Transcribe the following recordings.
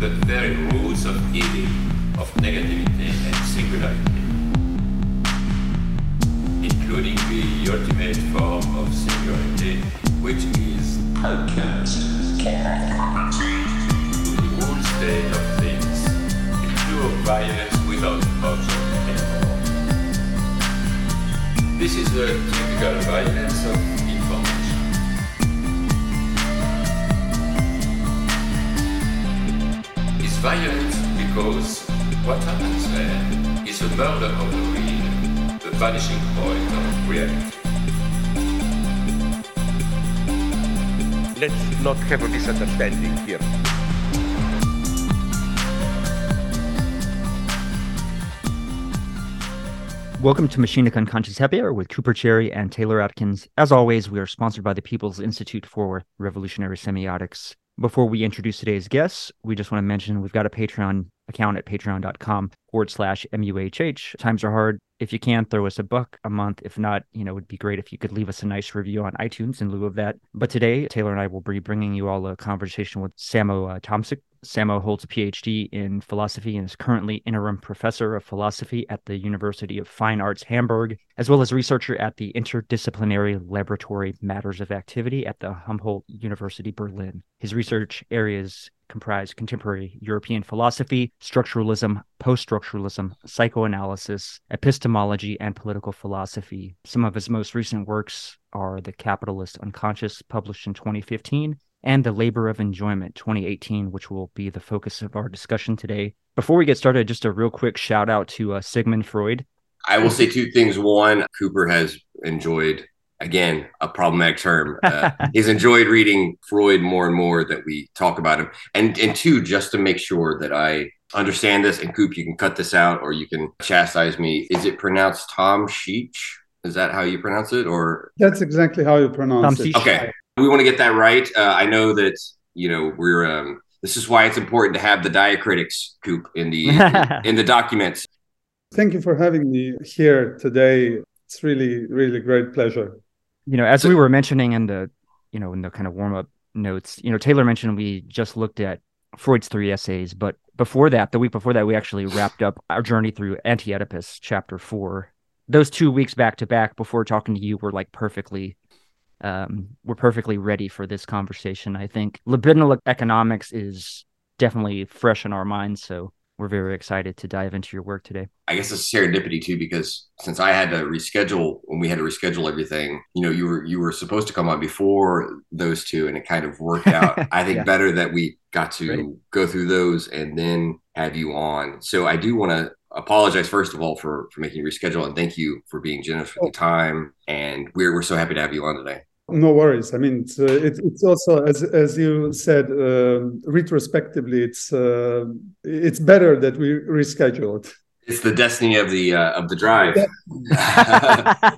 the very roots of evil, of negativity and singularity, including the ultimate form of singularity, which is to the whole state of things, the pure violence without object anymore. This is the typical violence of violent because what happens there is a murder of the real, the vanishing point of reality. Let's not have a misunderstanding here. Welcome to Machinic Unconscious Happy Hour with Cooper Cherry and Taylor Adkins. As always, we are sponsored by the People's Institute for Revolutionary Semiotics. Before we introduce today's guests, we just want to mention we've got a Patreon account at patreon.com forward slash MUHH. Times are hard. If you can, throw us a buck a month. If not, you know, it would be great if you could leave us a nice review on iTunes in lieu of that. But today, Taylor and I will be bringing you all a conversation with Samo uh. Samo holds a PhD in philosophy and is currently interim professor of philosophy at the University of Fine Arts Hamburg, as well as researcher at the Interdisciplinary Laboratory Matters of Activity at the Humboldt University Berlin. His research areas comprise contemporary European philosophy, structuralism, post structuralism, psychoanalysis, epistemology, and political philosophy. Some of his most recent works are The Capitalist Unconscious, published in 2015, and The Labor of Enjoyment 2018, which will be the focus of our discussion today. Before we get started, just a real quick shout out to uh, Sigmund Freud. I will say two things. One, Cooper has enjoyed, again, a problematic term. Uh, he's enjoyed reading Freud more and more that we talk about him. And, and two, just to make sure that I understand this, and Coop, you can cut this out or you can chastise me. Is it pronounced Tom Sheech? Is that how you pronounce it? Or That's exactly how you pronounce Tom it. Sheech. okay, we want to get that right. Uh, I know that you know we're. Um, this is why it's important to have the diacritics, Coop, in the in the documents. Thank you for having me here today. It's really, really great pleasure. you know, as we were mentioning in the, you know, in the kind of warm up notes, you know, Taylor mentioned we just looked at Freud's three essays, but before that, the week before that, we actually wrapped up our journey through Anti Oedipus, chapter four. Those two weeks back to back before talking to you were like perfectly, um, we're perfectly ready for this conversation. I think libidinal economics is definitely fresh in our minds, so we're very excited to dive into your work today. I guess it's serendipity too, because since I had to reschedule when we had to reschedule everything, you know, you were you were supposed to come on before those two, and it kind of worked out. I think Yeah. better that we got to Right. go through those and then have you on. So I do want to apologize first of all for for making reschedule, and thank you for being generous with your time. And we're we're so happy to have you on today. No worries. I mean, it's, uh, it, it's also as as you said um retrospectively, it's uh, it's better that we rescheduled. It's the destiny of the uh, of the drive.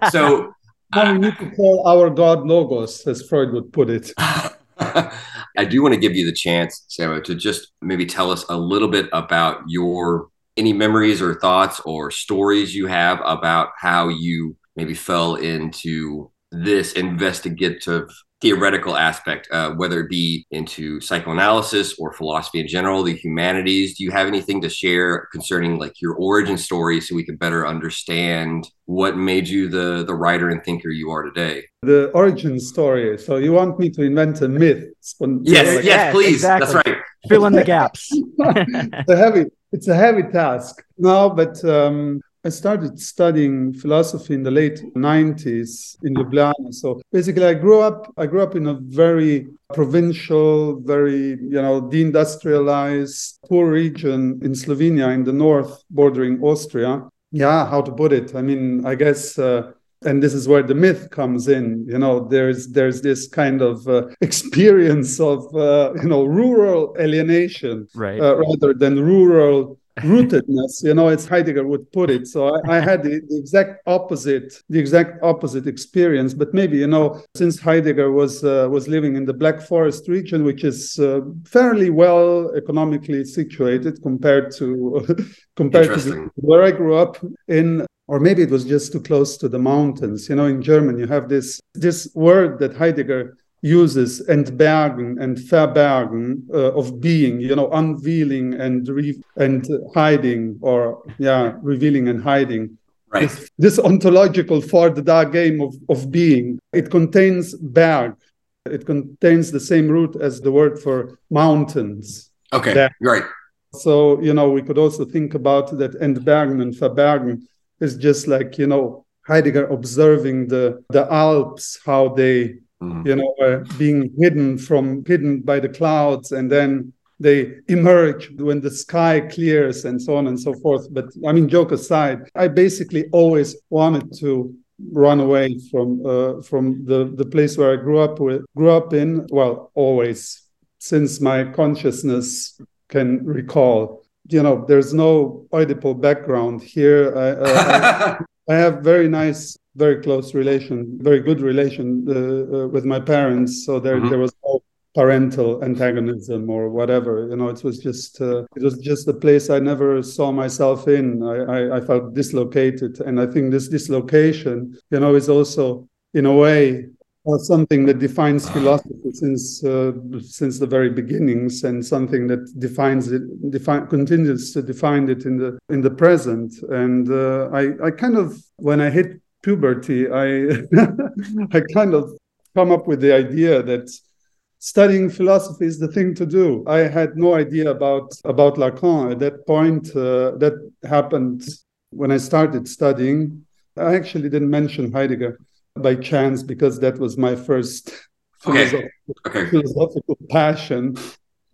so Now we need to call our God logos, as Freud would put it. I do want to give you the chance, Sarah, to just maybe tell us a little bit about your any memories or thoughts or stories you have about how you maybe fell into this investigative theoretical aspect, uh, whether it be into psychoanalysis or philosophy in general, the humanities. Do you have anything to share concerning like your origin story so we can better understand what made you the the writer and thinker you are today? The origin story. So you want me to invent a myth? Yes, yes, yes, please. exactly. That's right. Fill in the gaps. it's a heavy it's a heavy task. No but um, i started studying philosophy in the late 90s in ljubljana. So basically i grew up i grew up in a very provincial very you know deindustrialized poor region in slovenia in the north bordering austria. Yeah how to put it? I mean i guess uh, and this is where the myth comes in you know there's there's this kind of uh, experience of uh, you know rural alienation right. uh, rather than rural rootedness you know as heidegger would put it. So i, I had the, the exact opposite the exact opposite experience. But maybe you know since heidegger was uh, was living in the black forest region which is uh, fairly well economically situated compared to compared to where i grew up in or maybe it was just too close to the mountains you know in german you have this this word that heidegger uses entbergen and verbergen uh, of being, you know, unveiling and re- and hiding, or yeah, revealing and hiding. Right. This, this ontological the dark game of, of being. It contains berg. It contains the same root as the word for mountains. Okay. There. Right. So, you know, we could also think about that entbergen and verbergen is just like, you know, Heidegger observing the, the Alps, how they, Mhm. you know, are being hidden from, hidden by the clouds and then they emerge when the sky clears and so on and so forth. But I mean, joke aside, I basically always wanted to run away from uh, from the, the place where I grew up with grew up in. Well, always since my consciousness can recall. You know, there's no Oedipal background here. I, uh, I, I have very nice, very close relation, very good relation uh, uh, with my parents. So there, Mhm. there was no parental antagonism or whatever. You know, it was just, uh, it was just a place I never saw myself in. I, I, I felt dislocated, and I think this dislocation, you know, is also in a way or something that defines philosophy since uh, since the very beginnings, and something that defines it, define, continues to define it in the in the present. And uh, I I kind of when I hit puberty, I I kind of come up with the idea that studying philosophy is the thing to do. I had no idea about about Lacan at that point. Uh, that happened when I started studying. I actually didn't mention Heidegger by chance because that was my first Okay. philosoph- Okay. philosophical passion.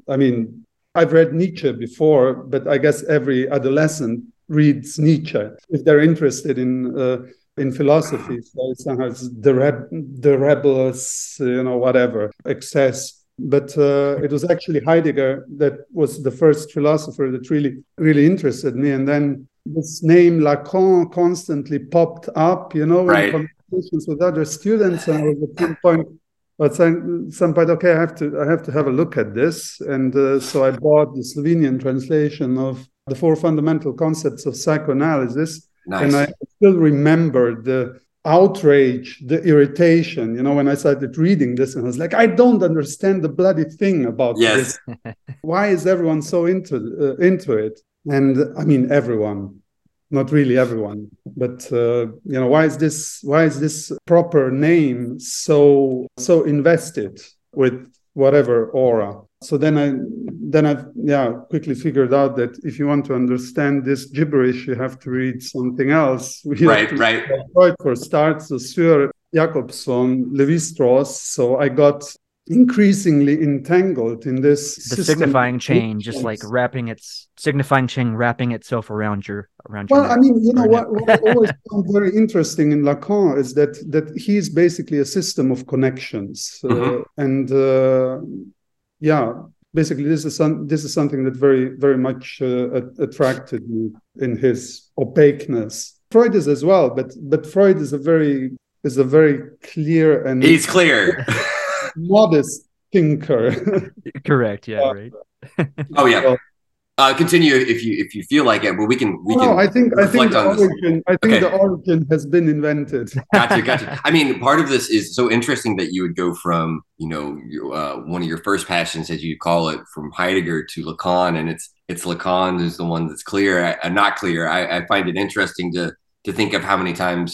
I mean, I've read Nietzsche before, but I guess every adolescent reads Nietzsche if they're interested in uh, in philosophy. So it's it's the reb- the rebels, you know, whatever excess. But uh, it was actually Heidegger that was the first philosopher that really really interested me, and then this name Lacan constantly popped up, you know, Right. in conversations with other students, and I was at some point at some, point, okay, I have to I have to have a look at this, and uh, so I bought the Slovenian translation of the four fundamental concepts of psychoanalysis, Nice. and I still remember the outrage, the irritation. You know, when I started reading this, and I was like, I don't understand the bloody thing about yes. this. Why is everyone so into uh, into it? And I mean, everyone not really everyone but uh, you know why is this why is this proper name so so invested with whatever aura so then i then i yeah quickly figured out that if you want to understand this gibberish you have to read something else We Right. Right. Freud for starts, Saussure, Jakobson, Levi-Strauss. So I got increasingly entangled in this The signifying chain, just like wrapping its signifying chain, wrapping itself around your around your. Well, I mean, you know what, what I always found very interesting in Lacan is that that he's basically a system of connections, uh, Mhm. and uh, yeah, basically this is some, this is something that very very much uh, attracted me in his opaqueness. Freud is as well, but but Freud is a very is a very clear and He's clear. modest thinker. Correct. Yeah. Uh, Right. oh yeah. Well- Uh, continue if you if you feel like it, but we can we can no, I think I think the on this. origin I think Okay. the origin has been invented. gotcha, gotcha. I mean, part of this is so interesting that you would go from, you know, your, uh, one of your first passions, as you call it, from Heidegger to Lacan, and it's it's Lacan is the one that's clear, uh, not clear. I, I find it interesting to to think of how many times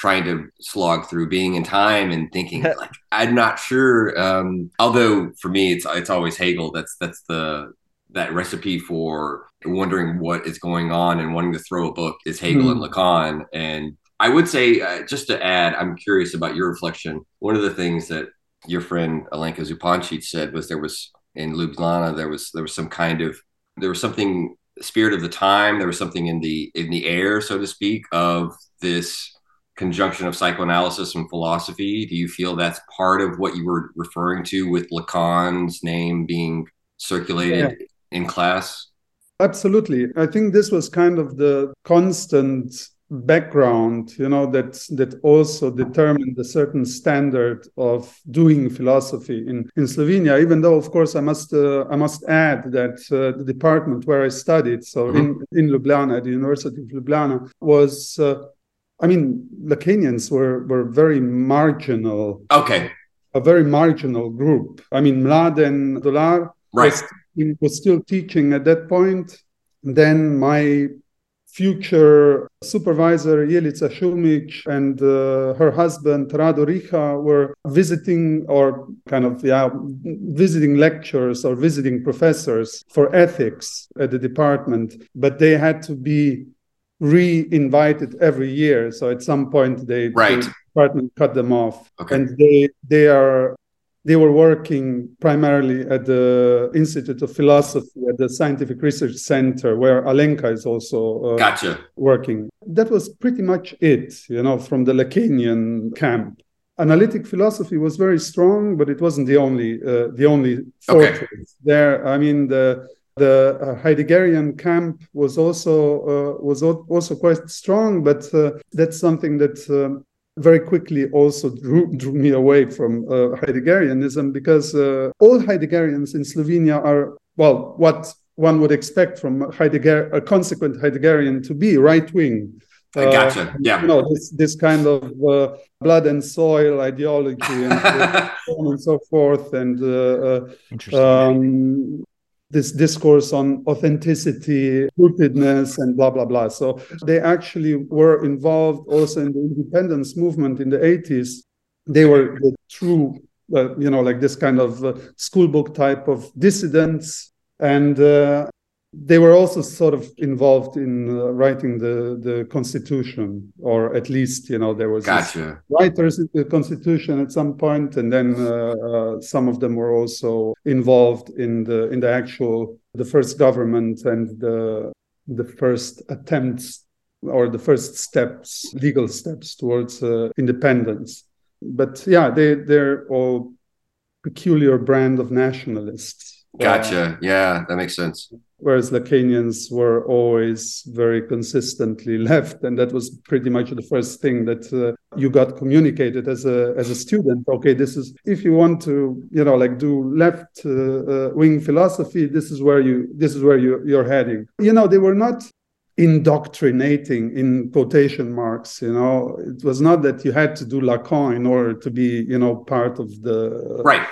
trying to slog through Being and Time and thinking like I'm not sure. Um, although for me, it's it's always Hegel. That's that's the that recipe for wondering what is going on and wanting to throw a book is Hegel and Lacan. And I would say, uh, just to add, I'm curious about your reflection. One of the things that your friend Alenka Zupancic said was there was in Ljubljana there was there was some kind of there was something spirit of the time. There was something in the in the air, so to speak, of this conjunction of psychoanalysis and philosophy. Do you feel that's part of what you were referring to with Lacan's name being circulated in class? Absolutely. I think this was kind of the constant background, you know, that that also determined a certain standard of doing philosophy in, in Slovenia. Even though, of course, I must uh, I must add that uh, the department where I studied, so in in Ljubljana, at the University of Ljubljana, was. Uh, I mean, Lacanians were were very marginal Okay. a very marginal group. I mean, Mladen Dolar Right. was, was still teaching at that point. Then my future supervisor Jelica Šumić and uh, her husband Rado Riha were visiting or kind of yeah visiting lectures or visiting professors for ethics at the department but they had to be re-invited every year so at some point they Right. the department cut them off Okay. and they they are they were working primarily at the Institute of Philosophy at the Scientific Research Center, where Alenka is also uh, Gotcha. working. That was pretty much it, you know, from the Lacanian camp. Analytic philosophy was very strong, but it wasn't the only uh, the only Okay. fortress there. I mean, the the uh, Heideggerian camp was also uh, was also quite strong, but uh, that's something that um, very quickly also drew, drew me away from uh, Heideggerianism because uh, all Heideggerians in Slovenia are well what one would expect from Heidegger, a consequent Heideggerian to be right wing. I gotcha. Yeah. You know, this, this kind of uh, blood and soil ideology and so and so forth, and uh, Interesting. uh, um, this discourse on authenticity, rootedness, and blah, blah, blah. So they actually were involved also in the independence movement in the 80s. They were the true, uh, you know, like this kind of uh, school book type of dissidents. And uh, they were also sort of involved in uh, writing the, the constitution, or at least, you know, there was Gotcha. writers in the constitution at some point and then uh, uh, some of them were also involved in the in the actual the first government and the the first attempts or the first steps legal steps towards uh, independence but yeah they they're all peculiar brand of nationalists Gotcha. Yeah, that makes sense. Whereas Lacanians were always very consistently left, and that was pretty much the first thing that uh, you got communicated as a as a student. Okay, this is if you want to, you know, like do left uh, uh, wing philosophy. This is where you this is where you you're heading. You know, they were not indoctrinating in quotation marks you know it was not that you had to do lacan in order to be you know part of the Right.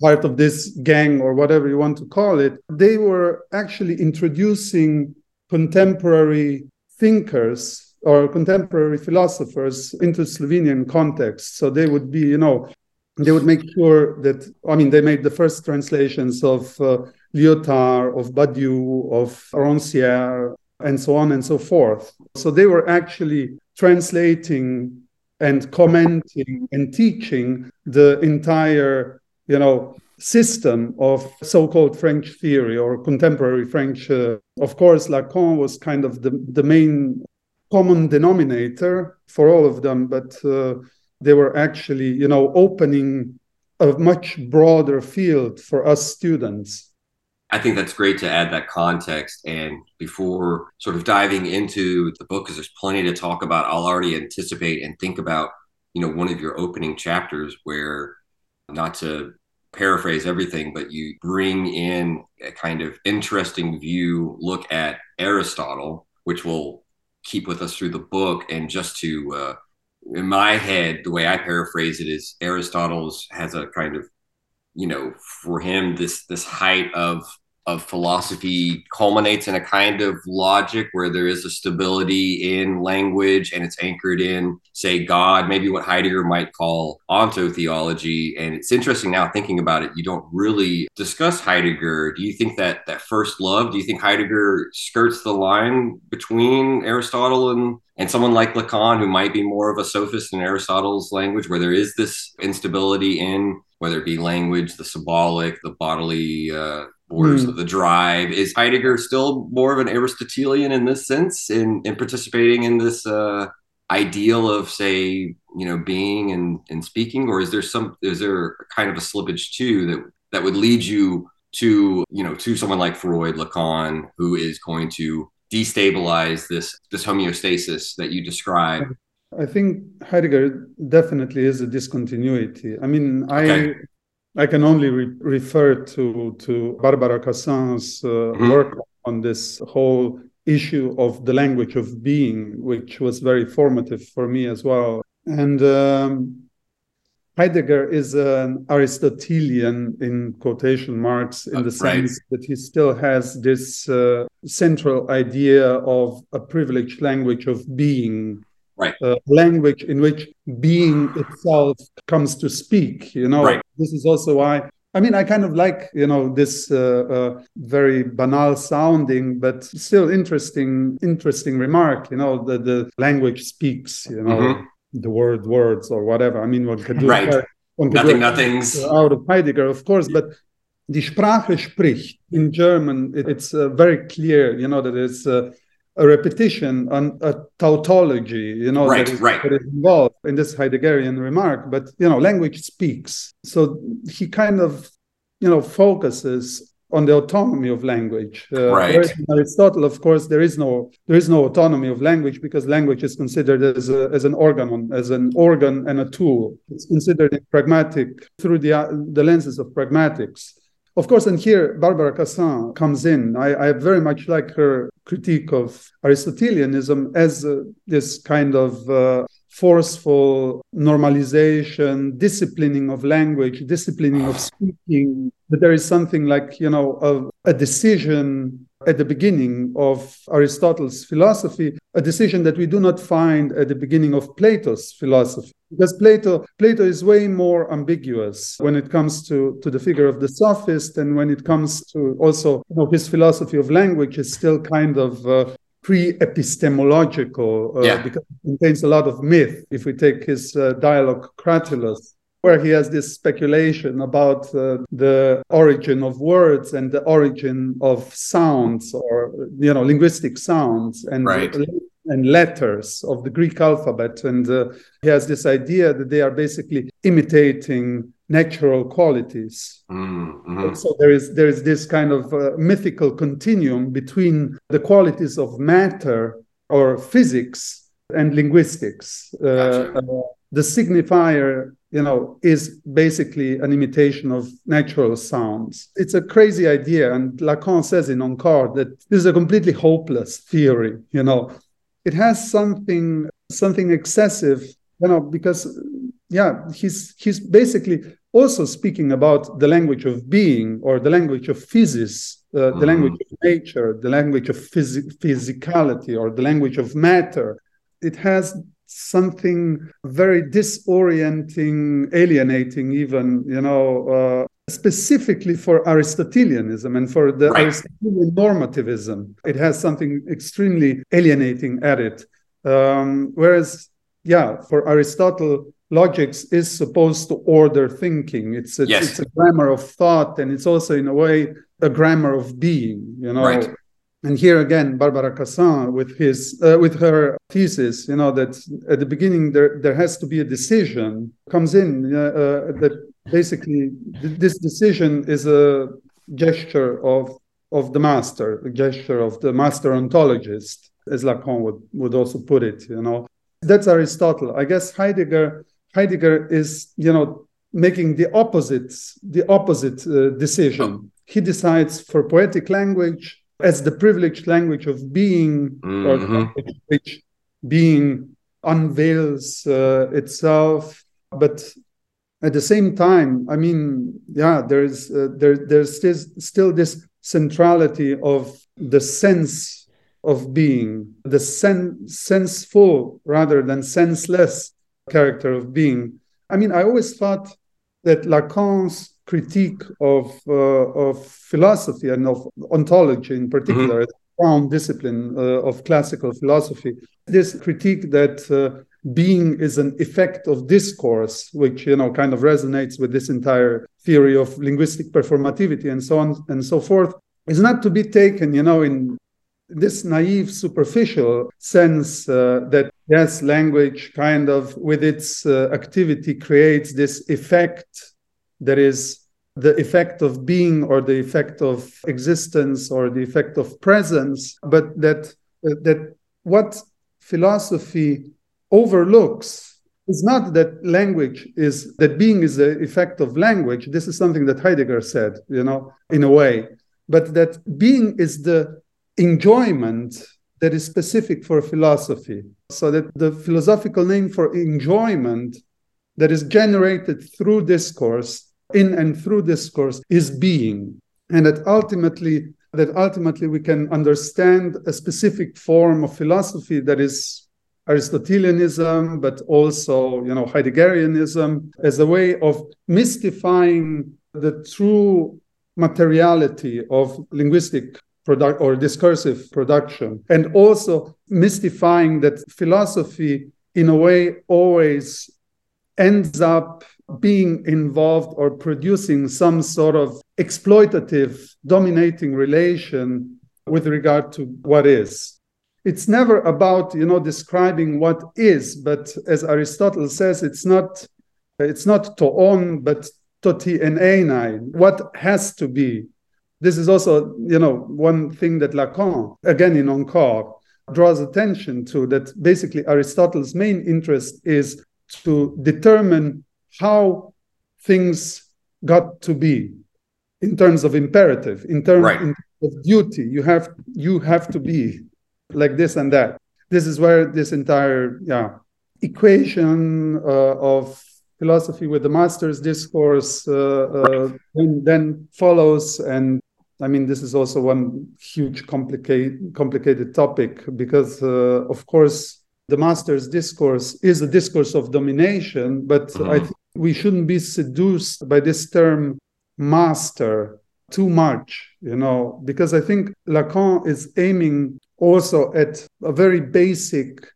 Part of this gang or whatever you want to call it, they were actually introducing contemporary thinkers or contemporary philosophers into Slovenian context. So they would be, you know, they would make sure that, I mean, they made the first translations of uh, Lyotard, of Badiou, of Rancière, and so on and so forth. So they were actually translating and commenting and teaching the entire you know system of so-called french theory or contemporary french uh, of course lacan was kind of the, the main common denominator for all of them but uh, they were actually you know opening a much broader field for us students I think that's great to add that context. And before sort of diving into the book, because there's plenty to talk about, I'll already anticipate and think about, you know, one of your opening chapters where, not to paraphrase everything, but you bring in a kind of interesting view, look at Aristotle, which will keep with us through the book. And just to, uh, in my head, the way I paraphrase it is Aristotle's has a kind of you know for him this this height of of philosophy culminates in a kind of logic where there is a stability in language and it's anchored in say god maybe what heidegger might call ontotheology and it's interesting now thinking about it you don't really discuss heidegger. Do you think that that first love do you think heidegger skirts the line between aristotle and and someone like Lacan, who might be more of a sophist in Aristotle's language, where there is this instability in whether it be language, the symbolic, the bodily uh, borders Hmm. of the drive. Is Heidegger still more of an Aristotelian in this sense, in in participating in this uh, ideal of, say, you know, being and and speaking, or is there some is there kind of a slippage too that that would lead you to you know to someone like Freud, Lacan, who is going to destabilize this this homeostasis that you describe. I think Heidegger definitely is a discontinuity. I mean, Okay. I I can only re- refer to to Barbara Cassin's uh, Mhm. work on this whole issue of the language of being, which was very formative for me as well. And um, Heidegger is an Aristotelian in quotation marks in the sense right. that he still has this uh, central idea of a privileged language of being. Right. Uh, language in which being itself comes to speak, you know. Right. This is also why I mean, I kind of like, you know, this uh, uh, very banal sounding, but still interesting, interesting remark. You know, the the language speaks. You know, mm-hmm the word words or whatever. I mean, one can do right. One Nothing, nothings out of Heidegger, of course, but die Sprache spricht in German. It, it's uh, very clear, you know, that it's uh, a repetition on a tautology, you know, right, that, is, right. that is involved in this Heideggerian remark. But you know, language speaks, so he kind of, you know, focuses on the autonomy of language. Uh, right. Aristotle, of course, there is no there is no autonomy of language because language is considered as a, as an organ, as an organ and a tool. It's considered pragmatic through the uh, the lenses of pragmatics. Of course, and here Barbara Cassin comes in. I, I very much like her critique of Aristotelianism as uh, this kind of uh, forceful normalization, disciplining of language, disciplining of speaking, that there is something like, you know, a, a decision at the beginning of Aristotle's philosophy, a decision that we do not find at the beginning of Plato's philosophy. Because Plato, Plato is way more ambiguous when it comes to, to the figure of the sophist, and when it comes to also you know, his philosophy of language is still kind of uh, pre-epistemological uh, yeah. because it contains a lot of myth. If we take his uh, dialogue Cratylus, where he has this speculation about uh, the origin of words and the origin of sounds or you know linguistic sounds and right. And letters of the Greek alphabet and uh, he has this idea that they are basically imitating natural qualities. Mm-hmm. So there is there is this kind of uh, mythical continuum between the qualities of matter or physics and linguistics. Uh, gotcha. uh, the signifier, you know, is basically an imitation of natural sounds. It's a crazy idea, and Lacan says in Encore that this is a completely hopeless theory. You know, it has something something excessive, you know, because yeah, he's he's basically also speaking about the language of being or the language of physics, uh, mm-hmm. the language of nature, the language of phys- physicality, or the language of matter. It has something very disorienting, alienating, even, you know, uh, specifically for Aristotelianism and for the right. Aristotelian normativism. It has something extremely alienating at it. Um, whereas, yeah, for Aristotle, logics is supposed to order thinking. It's a, yes. it's a grammar of thought, and it's also in a way a grammar of being. You know. Right. And here again, Barbara Cassin with his uh, with her thesis, you know, that at the beginning there there has to be a decision comes in uh, uh, that basically th- this decision is a gesture of of the master, a gesture of the master ontologist, as Lacan would, would also put it, you know. That's Aristotle. I guess Heidegger Heidegger is, you know, making the opposite, the opposite uh, decision. He decides for poetic language as the privileged language of being, mm-hmm. or which being unveils uh, itself. But at the same time, I mean, yeah, there's uh, there there's still, still this centrality of the sense of being, the sen- senseful rather than senseless character of being. I mean, I always thought that Lacan's critique of uh, of philosophy and of ontology in particular, mm-hmm. ground discipline uh, of classical philosophy, this critique that uh, being is an effect of discourse, which you know kind of resonates with this entire theory of linguistic performativity and so on and so forth, is not to be taken, you know, in this naive, superficial sense uh, that yes, language kind of with its uh, activity creates this effect that is the effect of being or the effect of existence or the effect of presence, but that uh, that what philosophy overlooks is not that language is that being is the effect of language. This is something that Heidegger said, you know, in a way, but that being is the enjoyment that is specific for philosophy. So that the philosophical name for enjoyment that is generated through discourse, in and through discourse, is being. And that ultimately, that ultimately we can understand a specific form of philosophy that is Aristotelianism, but also, you know, Heideggerianism as a way of mystifying the true materiality of linguistic product or discursive production, and also mystifying that philosophy, in a way, always ends up being involved or producing some sort of exploitative, dominating relation with regard to what is. It's never about, you know, describing what is, but as Aristotle says, it's not it's not to on but toti and einai, what has to be. This is also, you know, one thing that Lacan, again in Encore, draws attention to that basically Aristotle's main interest is to determine how things got to be in terms of imperative, in terms Right. in terms of duty. You have you have to be like this and that. This is where this entire yeah equation uh, of philosophy with the master's discourse uh, uh, then, then follows and I mean, this is also one huge complicated complicated topic because, uh, of course, the master's discourse is a discourse of domination, but Mhm. I think we shouldn't be seduced by this term master too much, you know, because I think Lacan is aiming also at a very basic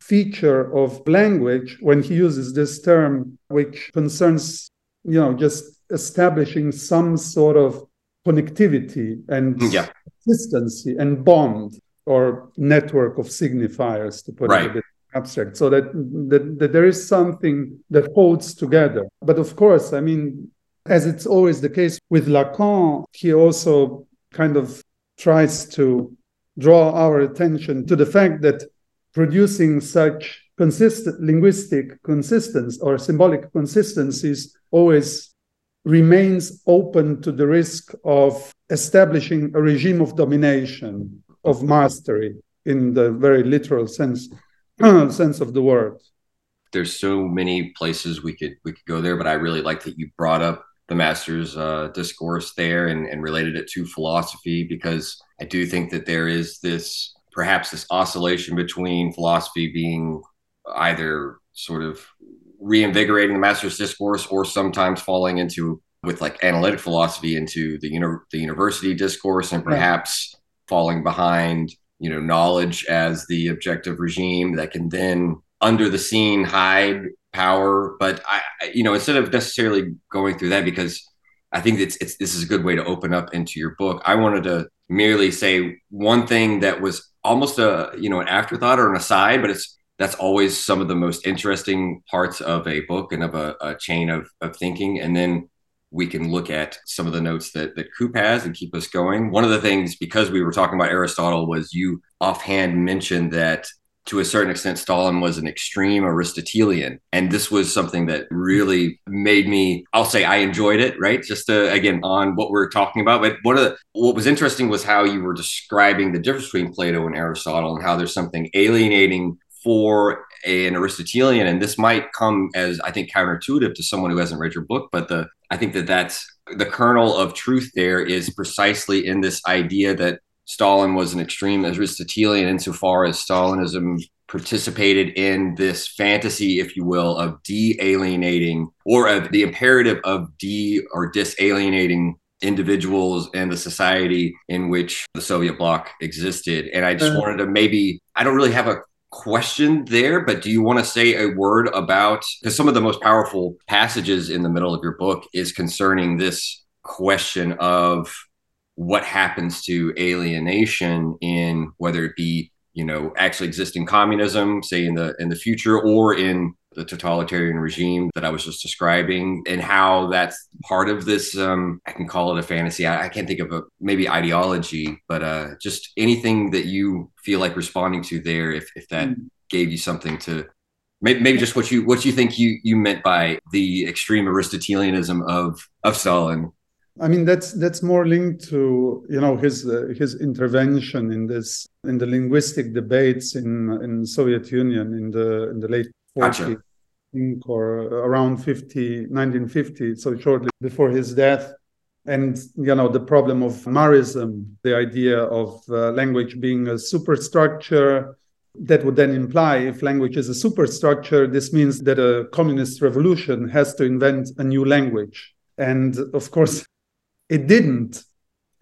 feature of language when he uses this term, which concerns, you know, just establishing some sort of connectivity and Yeah. consistency and bond or network of signifiers to put it Right. a bit abstract so that, that that there is something that holds together but of course i mean as it's always the case with lacan he also kind of tries to draw our attention to the fact that producing such consistent linguistic consistency or symbolic consistencies always remains open to the risk of establishing a regime of domination of mastery in the very literal sense sense of the word. There's so many places we could we could go there, but I really like that you brought up the master's uh, discourse there and, and related it to philosophy because I do think that there is this perhaps this oscillation between philosophy being either sort of reinvigorating the master's discourse or sometimes falling into with like analytic philosophy into the uni- the university discourse and Right. perhaps falling behind you know knowledge as the objective regime that can then under the scene hide power but i you know instead of necessarily going through that because i think it's, it's this is a good way to open up into your book i wanted to merely say one thing that was almost a you know an afterthought or an aside but it's that's always some of the most interesting parts of a book and of a, a chain of, of thinking and then we can look at some of the notes that that Coop has and keep us going. One of the things, because we were talking about Aristotle, was you offhand mentioned that to a certain extent, Stalin was an extreme Aristotelian. And this was something that really made me, I'll say I enjoyed it, right? Just to, again, on what we're talking about. But one of the, what was interesting was how you were describing the difference between Plato and Aristotle and how there's something alienating for an Aristotelian. And this might come as, I think, counterintuitive to someone who hasn't read your book. But the, I think that that's the kernel of truth there is precisely in this idea that Stalin was an extreme Aristotelian insofar as Stalinism participated in this fantasy, if you will, of de-alienating or of the imperative of de or disalienating individuals and the society in which the Soviet bloc existed. And I just Uh. wanted to maybe, I don't really have a question there, but do you want to say a word about because some of the most powerful passages in the middle of your book is concerning this question of what happens to alienation in whether it be you know actually existing communism say in the in the future or in the totalitarian regime that I was just describing, and how that's part of this. Um, I can call it a fantasy. I, I can't think of a maybe ideology, but uh, just anything that you feel like responding to there. If if that gave you something to maybe, maybe just what you what you think you you meant by the extreme Aristotelianism of of Stalin. I mean, that's that's more linked to you know his uh, his intervention in this in the linguistic debates in in Soviet Union in the in the late 40s. Gotcha. think, or around 50, 1950, so shortly before his death. And, you know, the problem of Marrism, the idea of uh, language being a superstructure that would then imply if language is a superstructure, this means that a communist revolution has to invent a new language. And of course, it didn't.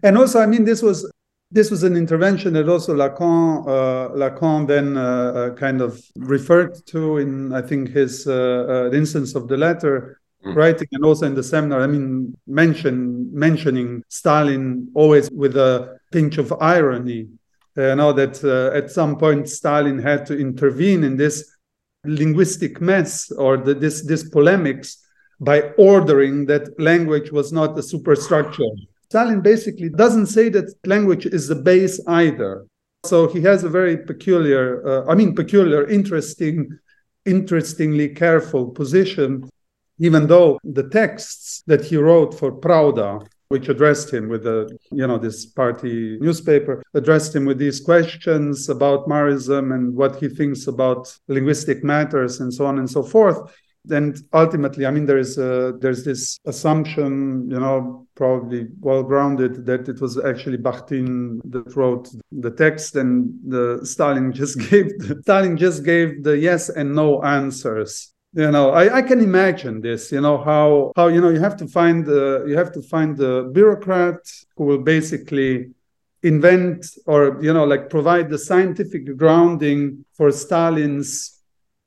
And also, I mean, this was this was an intervention that also Lacan uh, Lacan then uh, uh, kind of referred to in I think his uh, uh instance of the letter mm. writing and also in the seminar. I mean, mention mentioning Stalin always with a pinch of irony. You know that uh, at some point Stalin had to intervene in this linguistic mess or the, this this polemics by ordering that language was not a superstructure Stalin basically doesn't say that language is the base either. So he has a very peculiar, uh, I mean, peculiar, interesting, interestingly careful position, even though the texts that he wrote for Pravda, which addressed him with the, you know, this party newspaper, addressed him with these questions about Marrism and what he thinks about linguistic matters and so on and so forth and ultimately i mean there is a, there's this assumption you know probably well grounded that it was actually bakhtin that wrote the text and the stalin just gave the, stalin just gave the yes and no answers. You know I, I can imagine this you know how how you know you have to find the you have to find the bureaucrat who will basically invent or you know like provide the scientific grounding for stalin's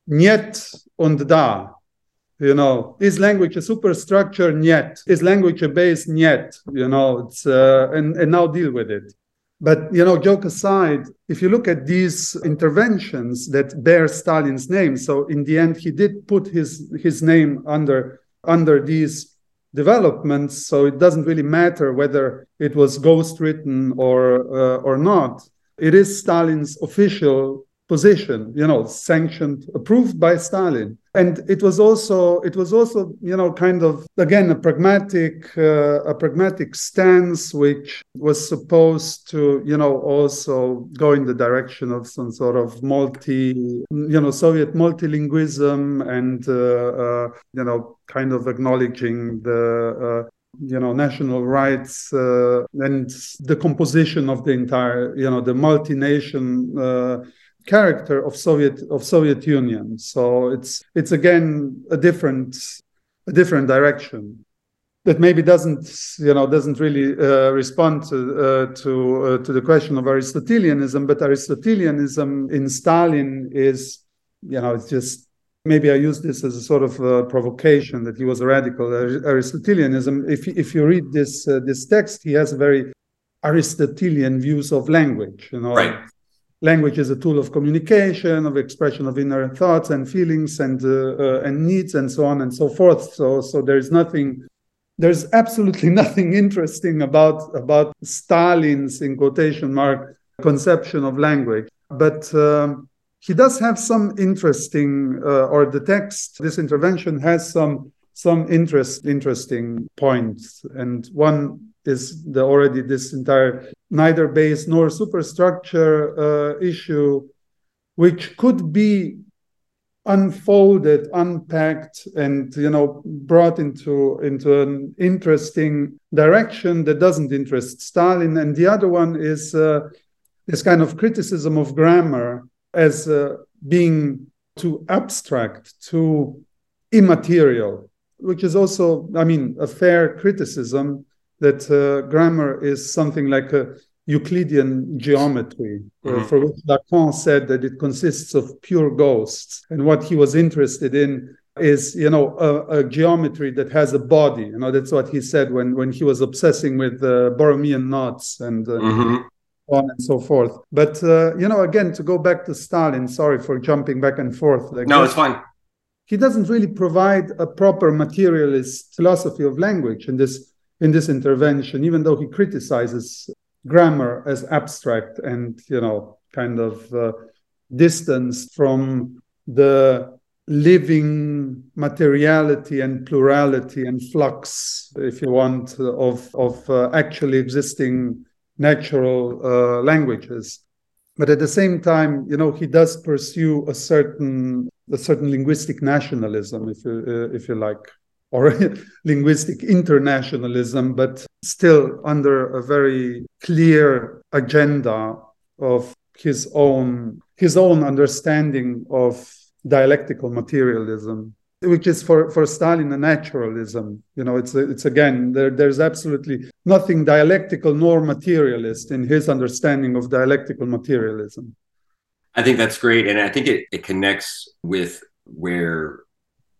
niet und da you know is language a superstructure? Yet is language a base? Yet you know it's uh, and, and now deal with it. But you know joke aside if you look at these interventions that bear stalin's name so in the end he did put his his name under under these developments so it doesn't really matter whether it was ghost written or uh, or not. It is stalin's official position you know sanctioned approved by stalin. And it was also it was also you know kind of again a pragmatic uh, a pragmatic stance which was supposed to you know also go in the direction of some sort of multi you know soviet multilingualism and uh, uh, you know kind of acknowledging the uh, you know national rights uh, and the composition of the entire you know the multi-nation uh, character of Soviet of Soviet Union. So it's it's again a different a different direction that maybe doesn't you know doesn't really uh, respond to uh, to uh, to the question of Aristotelianism, but Aristotelianism in Stalin is you know it's just maybe I use this as a sort of uh, provocation that he was a radical Aristotelianism. If if you read this uh, this text, he has very Aristotelian views of language. You know, right language is a tool of communication, of expression of inner thoughts and feelings and uh, uh, and needs and so on and so forth. So so there's nothing, there's absolutely nothing interesting about about Stalin's in quotation mark conception of language, but. Um, he does have some interesting, uh, or the text, this intervention has some some interest, interesting points, and one is the already this entire neither base nor superstructure uh, issue, which could be unfolded, unpacked, and you know brought into into an interesting direction that doesn't interest Stalin. And the other one is uh, this kind of criticism of grammar as uh, being too abstract, too immaterial, which is also, I mean, a fair criticism that uh, grammar is something like a Euclidean geometry, uh, mm-hmm. for which Lacan said that it consists of pure ghosts. And what he was interested in is, you know, a, a geometry that has a body. You know, that's what he said when, when he was obsessing with uh, Borromean knots and uh, mm-hmm. on and so forth. But, uh, you know, again, to go back to Stalin, sorry for jumping back and forth. Like no, it's fine. He doesn't really provide a proper materialist philosophy of language in this in this intervention, even though he criticizes grammar as abstract and you know kind of uh, distanced from the living materiality and plurality and flux, if you want, of of uh, actually existing natural uh, languages. But at the same time, you know, he does pursue a certain a certain linguistic nationalism, if you, uh, if you like, or linguistic internationalism, but still under a very clear agenda of his own his own understanding of dialectical materialism which is for, for Stalin a naturalism. You know, it's it's again there, there's absolutely nothing dialectical nor materialist in his understanding of dialectical materialism. I think that's great, and I think it, it connects with where,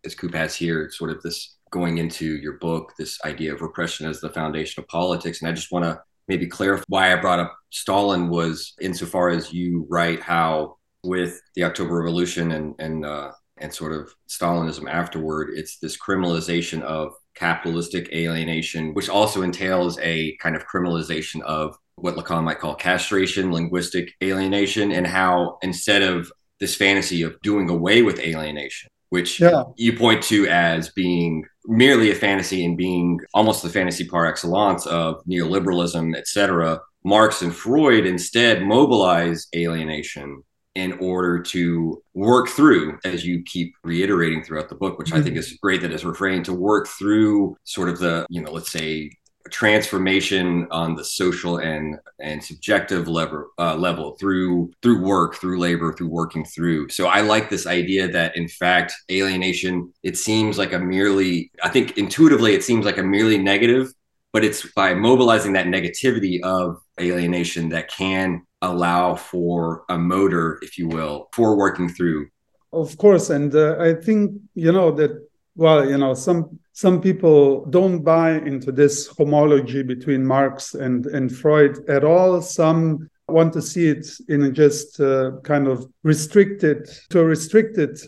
as has here, sort of this going into your book, this idea of repression as the foundation of politics, and I just want to maybe clarify why I brought up Stalin was insofar as you write how with the October Revolution and and uh, and sort of Stalinism afterward, it's this criminalization of capitalistic alienation, which also entails a kind of criminalization of what Lacan might call castration, linguistic alienation, and how instead of this fantasy of doing away with alienation, which yeah. you point to as being merely a fantasy and being almost the fantasy par excellence of neoliberalism, et cetera, Marx and Freud instead mobilize alienation in order to work through, as you keep reiterating throughout the book, which mm-hmm. I think mm-hmm. is great that it's refrained to work through sort of the, you know, let's say transformation on the social and and subjective level uh, level through through work through labor through working through so i like this idea that in fact alienation it seems like a merely i think intuitively it seems like a merely negative but it's by mobilizing that negativity of alienation that can allow for a motor, if you will, for working through. Of course, and uh, I think you know that. Well, you know, some some people don't buy into this homology between Marx and and Freud at all. Some want to see it in a just uh, kind of restricted to a restricted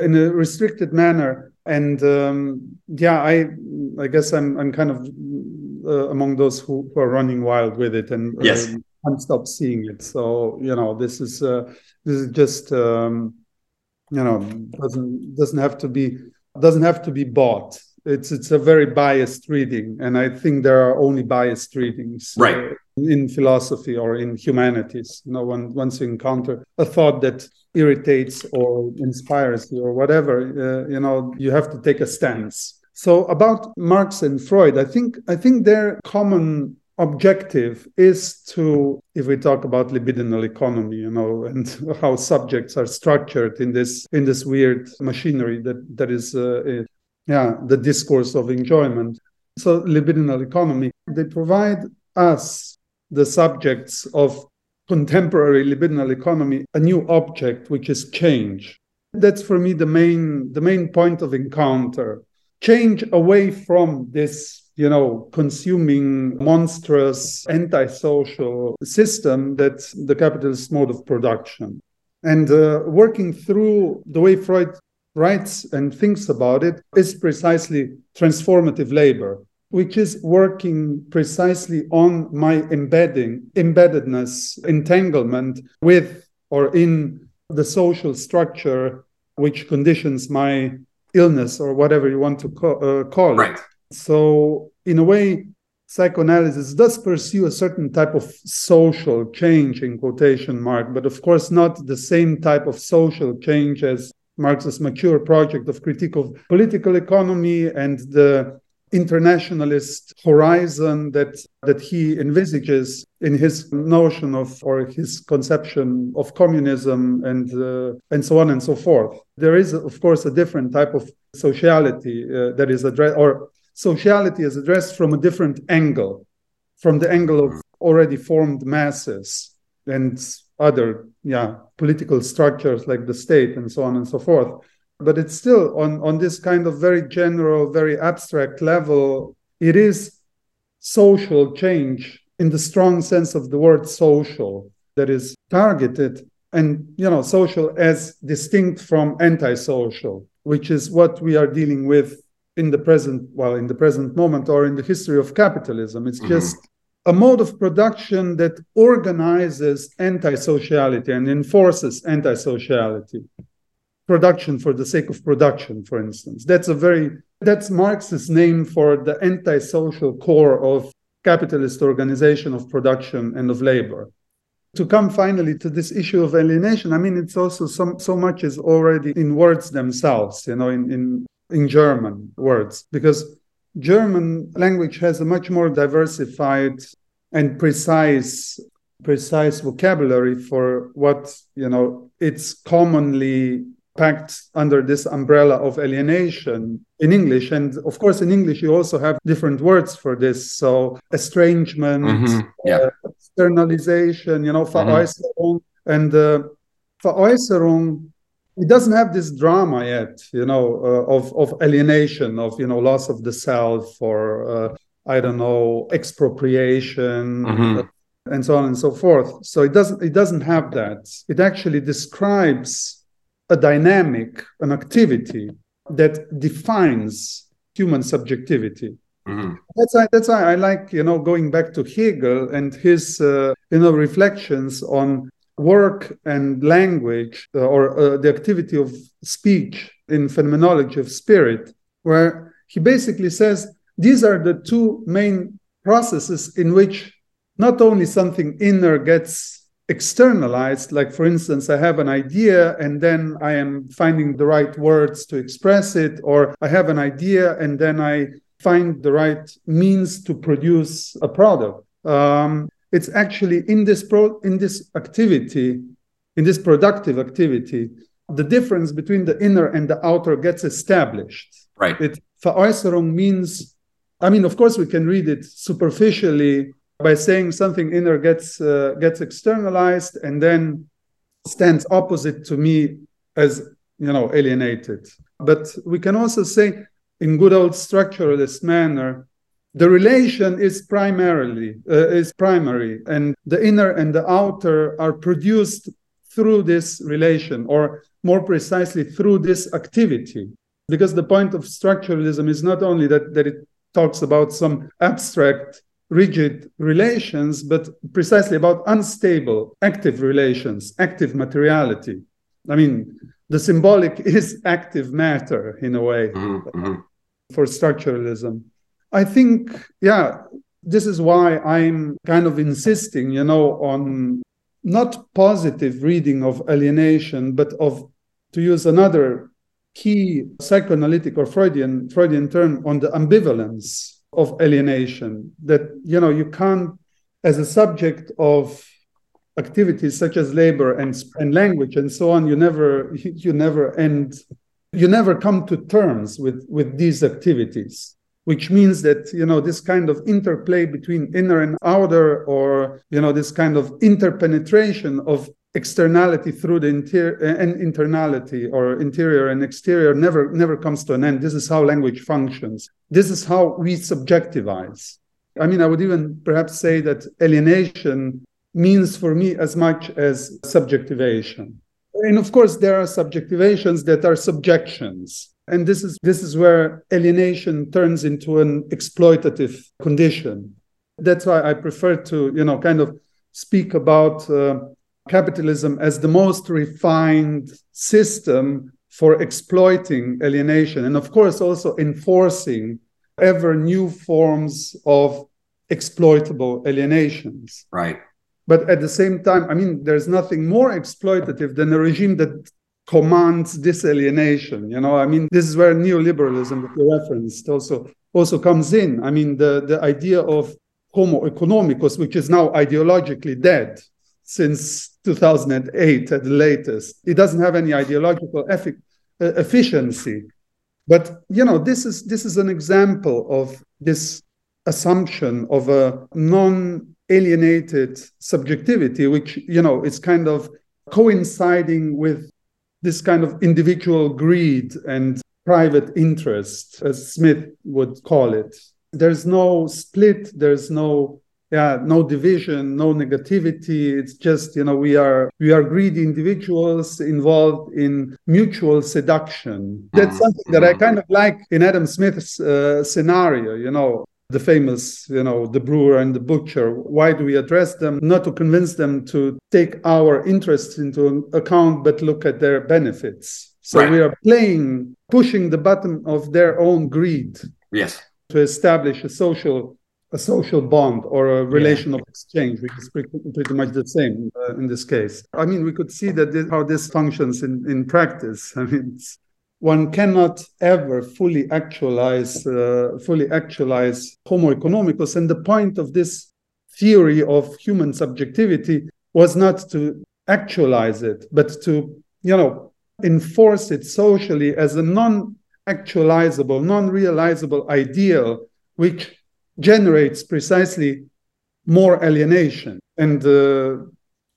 in a restricted manner and um, yeah i i guess i'm i'm kind of uh, among those who, who are running wild with it and yes can't stop seeing it. So you know, this is uh, this is just um, you know doesn't doesn't have to be doesn't have to be bought. It's it's a very biased reading, and I think there are only biased readings, uh, right? Uh, in philosophy or in humanities, you know, when, once you encounter a thought that irritates or inspires you or whatever, uh, you know, you have to take a stance. So about Marx and Freud, I think I think their common objective is to if we talk about libidinal economy you know and how subjects are structured in this in this weird machinery that that is uh, yeah the discourse of enjoyment. So libidinal economy they provide us the subjects of contemporary libidinal economy a new object which is change. That's for me the main the main point of encounter. Change away from this you know, consuming monstrous antisocial system that's the capitalist mode of production. And uh, working through the way Freud writes and thinks about it is precisely transformative labor, which is working precisely on my embedding, embeddedness, entanglement with or in the social structure which conditions my illness or whatever you want to call, uh, call right. it. So, in a way, psychoanalysis does pursue a certain type of social change in quotation mark, but of course not the same type of social change as Marx's mature project of critique of political economy and the internationalist horizon that that he envisages in his notion of or his conception of communism and uh, and so on and so forth. There is of course a different type of sociality uh, that is addressed or sociality is addressed from a different angle, from the angle of already formed masses and other yeah political structures like the state and so on and so forth. But it's still on on this kind of very general very abstract level it is social change in the strong sense of the word social that is targeted and you know social as distinct from antisocial which is what we are dealing with in the present, well, in the present moment or in the history of capitalism. It's mm-hmm. just a mode of production that organizes anti-sociality and enforces anti-sociality. Production for the sake of production, for instance. That's a very that's Marx's name for the anti-social core of capitalist organization of production and of labor. to come finally to this issue of alienation, I mean, it's also some, so much is already in words themselves, you know, in, in, in German words, because German language has a much more diversified and precise precise vocabulary for what you know it's commonly packed under this umbrella of alienation in English. And of course, in English, you also have different words for this. So estrangement, Mhm. Yeah. uh, externalization, you know, Veräußerung. And uh, Veräußerung, it doesn't have this drama yet, you know, uh, of, of alienation, of, you know, loss of the self or, uh, I don't know, expropriation. Mhm. And so on and so forth. So it doesn't it doesn't have that. It actually describes a dynamic, an activity that defines human subjectivity. Mhm. That's why that's why I like you know going back to Hegel and his uh, you know reflections on work and language uh, or uh, the activity of speech in phenomenology of spirit, where he basically says these are the two main processes in which not only something inner gets externalized, like for instance, I have an idea and then I am finding the right words to express it, or I have an idea and then I find the right means to produce a product. Um, it's actually in this pro- in this activity, in this productive activity, the difference between the inner and the outer gets established. Right. It Veräußerung means, I mean, of course, we can read it superficially by saying something inner gets uh, gets externalized and then stands opposite to me as you know alienated. But we can also say, in good old structuralist manner, the relation is primarily uh, is primary, and the inner and the outer are produced through this relation, or more precisely through this activity because the point of structuralism is not only that, that it talks about some abstract rigid relations but precisely about unstable active relations active materiality i mean the symbolic is active matter in a way Mhm. Mhm. for structuralism i think yeah this is why i'm kind of insisting you know on not positive reading of alienation but of to use another key psychoanalytic or freudian freudian term on the ambivalence of alienation that you know you can't as a subject of activities such as labor and, and language and so on you never you never end you never come to terms with with these activities which means that you know this kind of interplay between inner and outer or you know this kind of interpenetration of externality through the interior and internality or interior and exterior never never comes to an end. This is how language functions. This is how we subjectivize. I mean i would even perhaps say that alienation means for me as much as subjectivation. And of course there are subjectivations that are subjections and this is this is where alienation turns into an exploitative condition that's why i prefer to you know kind of speak about uh, capitalism as the most refined system for exploiting alienation and of course also enforcing ever new forms of exploitable alienations Right. but at the same time, I mean, there's nothing more exploitative than a regime that commands disalienation. You know, I mean, this is where neoliberalism, that you referenced, also also comes in. I mean, the the idea of homo economicus, which is now ideologically dead since 2008 at the latest. It doesn't have any ideological effic- uh, efficiency. But you know, this is this is an example of this assumption of a non-alienated subjectivity, which you know is kind of coinciding with this kind of individual greed and private interest, as Smith would call it. There's no split. There's no yeah no division no negativity it's just you know we are we are greedy individuals involved in mutual seduction that's something that i kind of like in adam smith's uh, scenario you know the famous you know the brewer and the butcher why do we address them not to convince them to take our interests into account but look at their benefits so Right. we are playing pushing the button of their own greed Yes. to establish a social a social bond or a relation yeah. of exchange, which is pretty, pretty much the same uh, in this case. I mean, we could see that this, how this functions in, in practice. I mean, one cannot ever fully actualize uh, fully actualize Homo economicus, and the point of this theory of human subjectivity was not to actualize it, but to you know enforce it socially as a non-actualizable, non-realizable ideal, which generates precisely more alienation. And uh,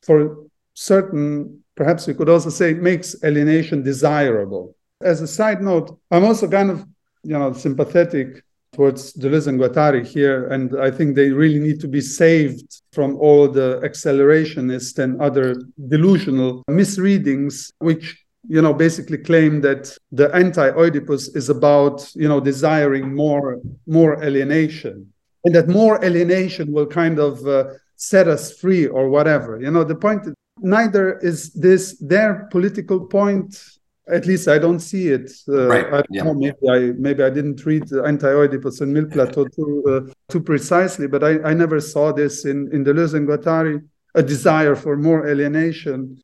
for certain, perhaps we could also say, makes alienation desirable. As a side note, I'm also kind of, you know, sympathetic towards Deleuze and Guattari here, and I think they really need to be saved from all the accelerationist and other delusional misreadings, which you know basically claim that the anti-oedipus is about you know desiring more more alienation and that more alienation will kind of uh, set us free or whatever. You know the point neither is this their political point at least I don't see it. Uh, right. I yeah. know, maybe I maybe I didn't read anti-Oedipus and Mille Plateaux too uh, too precisely, but I, I never saw this in in Deleuze and Guattari a desire for more alienation.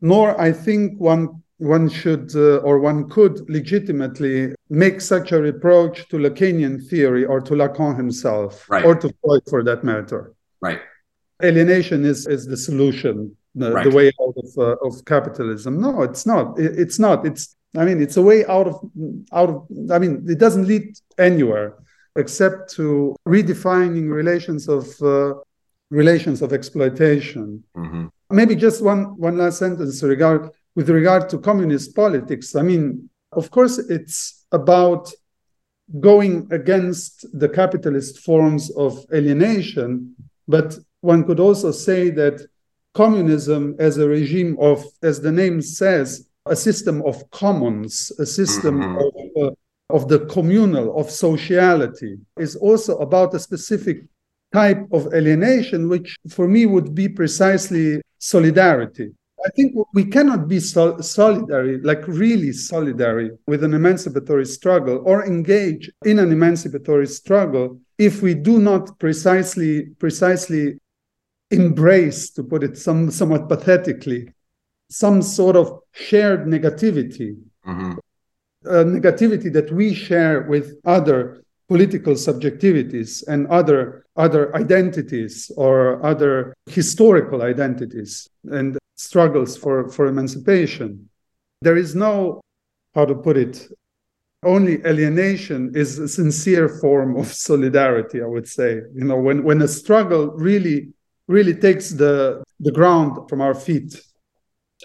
Nor I think one one should uh, or one could legitimately make such a reproach to Lacanian theory or to Lacan himself right. or to Freud for that matter. Right. Alienation is, is the solution, the, right. the way out of, uh, of capitalism. No, it's not. It, it's not. It's I mean, it's a way out of out of. I mean, it doesn't lead anywhere except to redefining relations of uh, relations of exploitation. Mm-hmm. Maybe just one one last sentence regard with regard to communist politics, I mean, of course, it's about going against the capitalist forms of alienation, but one could also say that communism as a regime of, as the name says, a system of commons, a system mm-hmm. of, uh, of the communal, of sociality, is also about a specific type of alienation, which for me would be precisely solidarity. I think we cannot be sol- solidary, like really solidary with an emancipatory struggle or engage in an emancipatory struggle if we do not precisely precisely embrace, to put it some, somewhat pathetically, some sort of shared negativity, mm-hmm. negativity that we share with other political subjectivities and other other identities or other historical identities. And struggles for, for emancipation. There is no, how to put it, only alienation is a sincere form of solidarity, I would say. You know, when, when a struggle really, really takes the, the ground from our feet.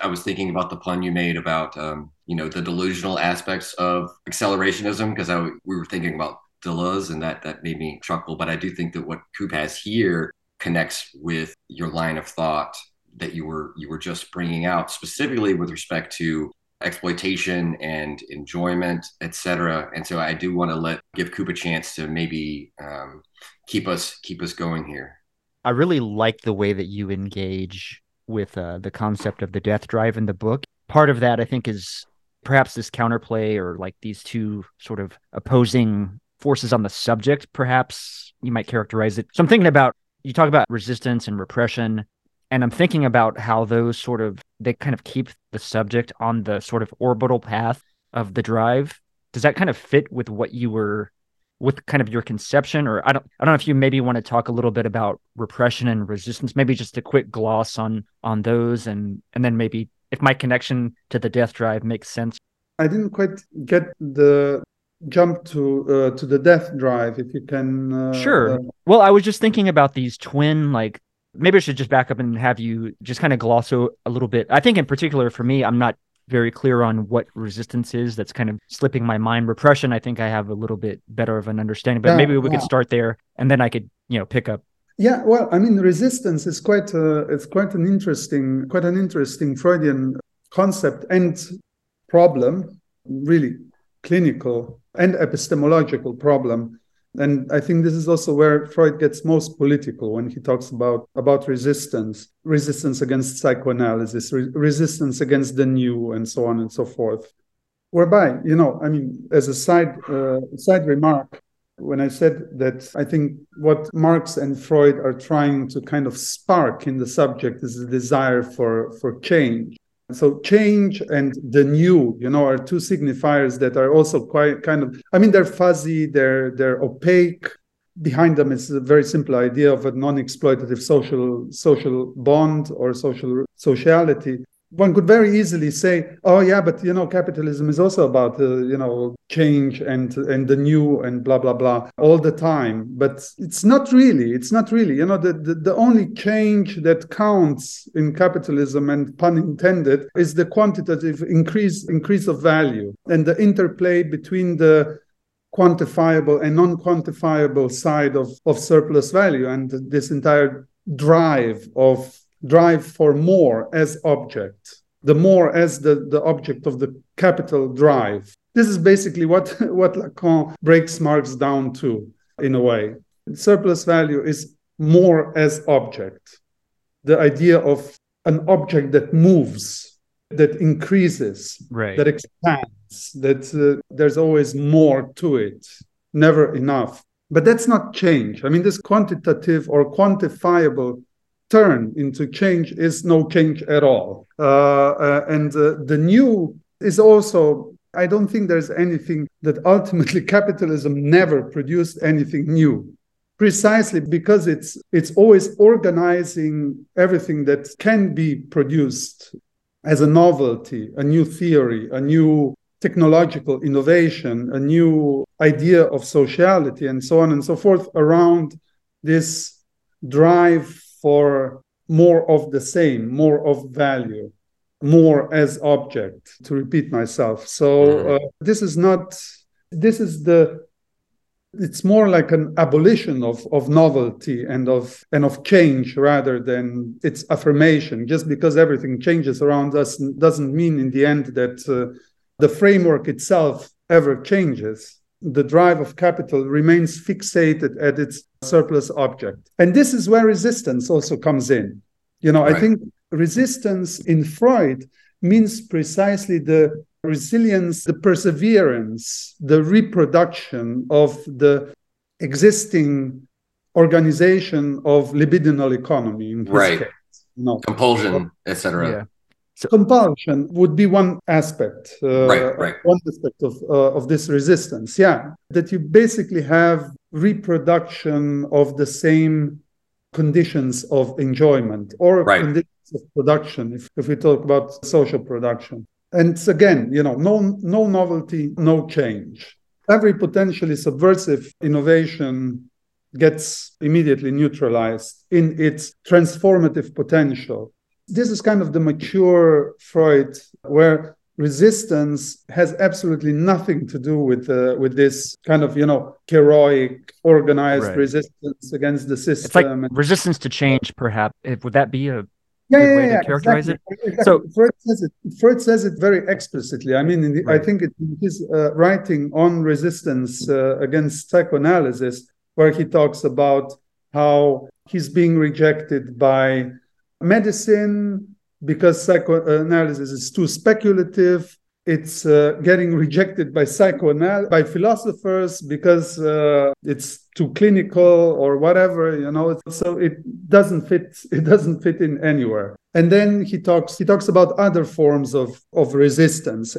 I was thinking about the pun you made about, um, you know, the delusional aspects of accelerationism, because I we were thinking about Deleuze, and that that made me chuckle. But I do think that what Coop has here connects with your line of thought that you were you were just bringing out specifically with respect to exploitation and enjoyment, etc. And so I do want to let give Coop a chance to maybe um, keep us keep us going here. I really like the way that you engage with uh, the concept of the death drive in the book. Part of that, I think, is perhaps this counterplay or like these two sort of opposing forces on the subject. Perhaps you might characterize it. So I'm thinking about you talk about resistance and repression and i'm thinking about how those sort of they kind of keep the subject on the sort of orbital path of the drive does that kind of fit with what you were with kind of your conception or i don't i don't know if you maybe want to talk a little bit about repression and resistance maybe just a quick gloss on on those and and then maybe if my connection to the death drive makes sense i didn't quite get the jump to uh, to the death drive if you can uh, sure uh... well i was just thinking about these twin like maybe I should just back up and have you just kind of gloss a little bit. I think in particular for me, I'm not very clear on what resistance is. That's kind of slipping my mind. Repression, I think I have a little bit better of an understanding, but yeah, maybe we yeah. could start there and then I could, you know, pick up. Yeah, well, I mean, resistance is quite a, it's quite an interesting, quite an interesting Freudian concept and problem, really clinical and epistemological problem and I think this is also where Freud gets most political when he talks about, about resistance, resistance against psychoanalysis, re- resistance against the new, and so on and so forth. Whereby, you know, I mean, as a side uh, side remark, when I said that I think what Marx and Freud are trying to kind of spark in the subject is a desire for, for change. So change and the new, you know, are two signifiers that are also quite kind of I mean they're fuzzy, they're they're opaque. Behind them is a very simple idea of a non-exploitative social social bond or social sociality one could very easily say, "Oh yeah, but you know, capitalism is also about uh, you know change and and the new and blah blah blah all the time." But it's not really. It's not really. You know, the the, the only change that counts in capitalism, and pun intended, is the quantitative increase increase of value and the interplay between the quantifiable and non-quantifiable side of, of surplus value and this entire drive of drive for more as object, the more as the, the object of the capital drive. This is basically what, what Lacan breaks Marx down to, in a way. Surplus value is more as object, the idea of an object that moves, that increases, right. that expands, that uh, there's always more to it, never enough. But that's not change. I mean, this quantitative or quantifiable turn into change is no change at all. Uh, uh, and uh, the new is also, I don't think there's anything that ultimately capitalism never produced anything new. Precisely because it's it's always organizing everything that can be produced as a novelty, a new theory, a new technological innovation, a new idea of sociality, and so on and so forth around this drive for more of the same, more of value, more as object, to repeat myself. So mm-hmm. uh, this is not, this is the, it's more like an abolition of, of novelty and of and of change rather than its affirmation. Just because everything changes around us doesn't mean in the end that uh, the framework itself ever changes the drive of capital remains fixated at its surplus object. And this is where resistance also comes in. You know, right. I think resistance in Freud means precisely the resilience, the perseverance, the reproduction of the existing organization of libidinal economy. In right. Case, you know. Compulsion, etc. So compulsion would be one aspect, uh, right, right. one aspect of uh, of this resistance. Yeah, that you basically have reproduction of the same conditions of enjoyment or right. conditions of production. If if we talk about social production, and again, you know, no no novelty, no change. Every potentially subversive innovation gets immediately neutralized in its transformative potential this is kind of the mature Freud, where resistance has absolutely nothing to do with uh, with this kind of you know heroic organized right. resistance against the system. It's like resistance to change, perhaps. Would that be a yeah, yeah, way yeah, to characterize exactly. it? Exactly. So Freud says it. Freud says it very explicitly. I mean, the, right. I think it, in his uh, writing on resistance uh, against psychoanalysis, where he talks about how he's being rejected by medicine because psychoanalysis is too speculative. It's uh, getting rejected by psychoanal by philosophers because uh, it's too clinical or whatever you know? So it doesn't fit it doesn't fit in anywhere. And then he talks he talks about other forms of of resistance.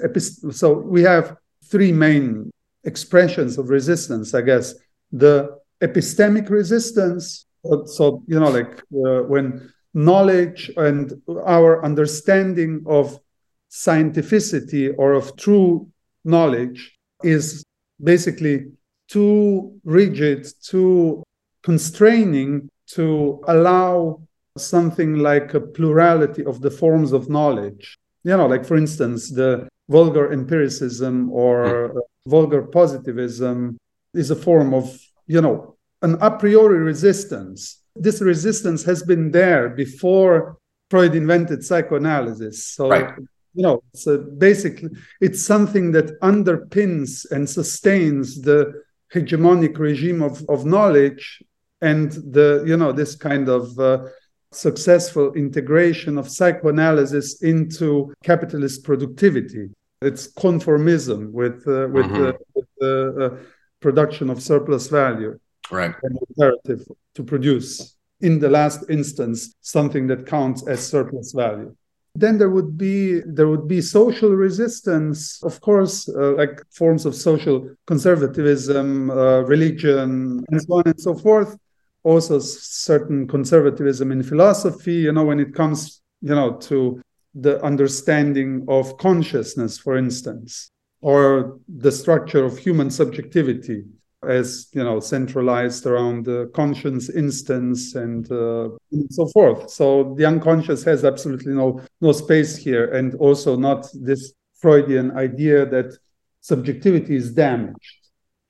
So we have three main expressions of resistance i guess. The epistemic resistance so you know like uh, when knowledge and our understanding of scientificity or of true knowledge is basically too rigid, too constraining to allow something like a plurality of the forms of knowledge. You know, like for instance, the vulgar empiricism or hmm. vulgar positivism is a form of, you know, an a priori resistance this resistance has been there before Freud invented psychoanalysis. So, right. you know, so basically, it's something that underpins and sustains the hegemonic regime of, of knowledge and the, you know, this kind of uh, successful integration of psychoanalysis into capitalist productivity. It's conformism with uh, with, mm-hmm. uh, with uh, production of surplus value right and imperative to produce in the last instance something that counts as surplus value. Then there would be there would be social resistance. Of course uh, like forms of social conservatism uh, religion and so on and so forth. Also certain conservatism in philosophy you know when it comes you know to the understanding of consciousness for instance or the structure of human subjectivity as you know centralized around the conscience instance and, uh, and so forth. So the unconscious has absolutely no no space here. And also not this freudian idea that subjectivity is damaged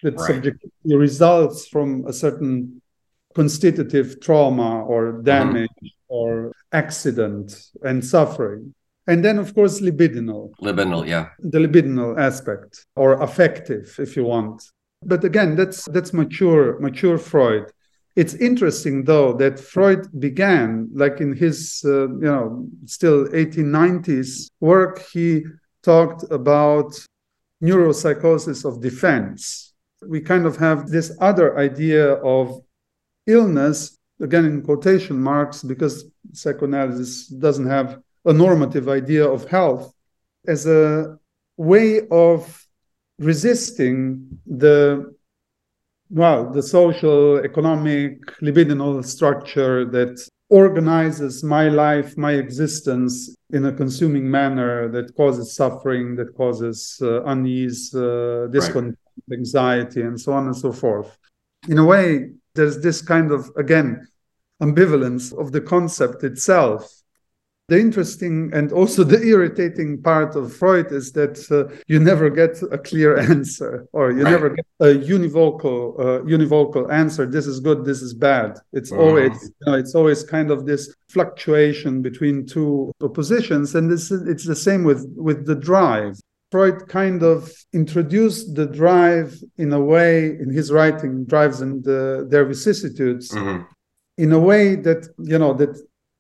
that Right. subjectivity results from a certain constitutive trauma or damage or accident and suffering. And then of course libidinal. Libidinal yeah. The libidinal aspect or affective if you want but again that's that's mature mature freud. It's interesting though that freud began like in his uh, you know still 1890s work he talked about neuropsychosis of defense. We kind of have this other idea of illness again in quotation marks because psychoanalysis doesn't have a normative idea of health as a way of resisting the well the social economic libidinal structure that organizes my life my existence in a consuming manner that causes suffering that causes uh, unease uh, discontent anxiety and so on and so forth. In a way there's this kind of again ambivalence of the concept itself the interesting and also the irritating part of Freud is that uh, you never get a clear answer, or you Right. never get a univocal uh, univocal answer. This is good. This is bad. It's Mhm. always you know, it's always kind of this fluctuation between two oppositions, and this is, it's the same with with the drive. Freud kind of introduced the drive in a way in his writing, drives and uh, their vicissitudes Mhm. in a way that you know that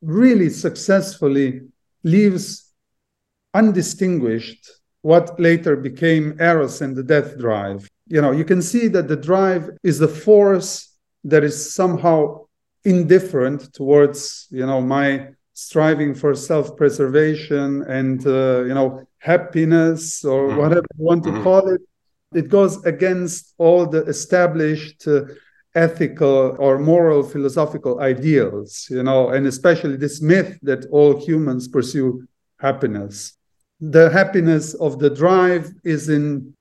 really successfully leaves undistinguished what later became eros and the death drive you know you can see that the drive is the force that is somehow indifferent towards you know my striving for self-preservation and uh, you know happiness or Mhm. whatever you want to Mhm. call it it goes against all the established uh, ethical or moral philosophical ideals you know and especially this myth that all humans pursue happiness. The happiness of the drive is in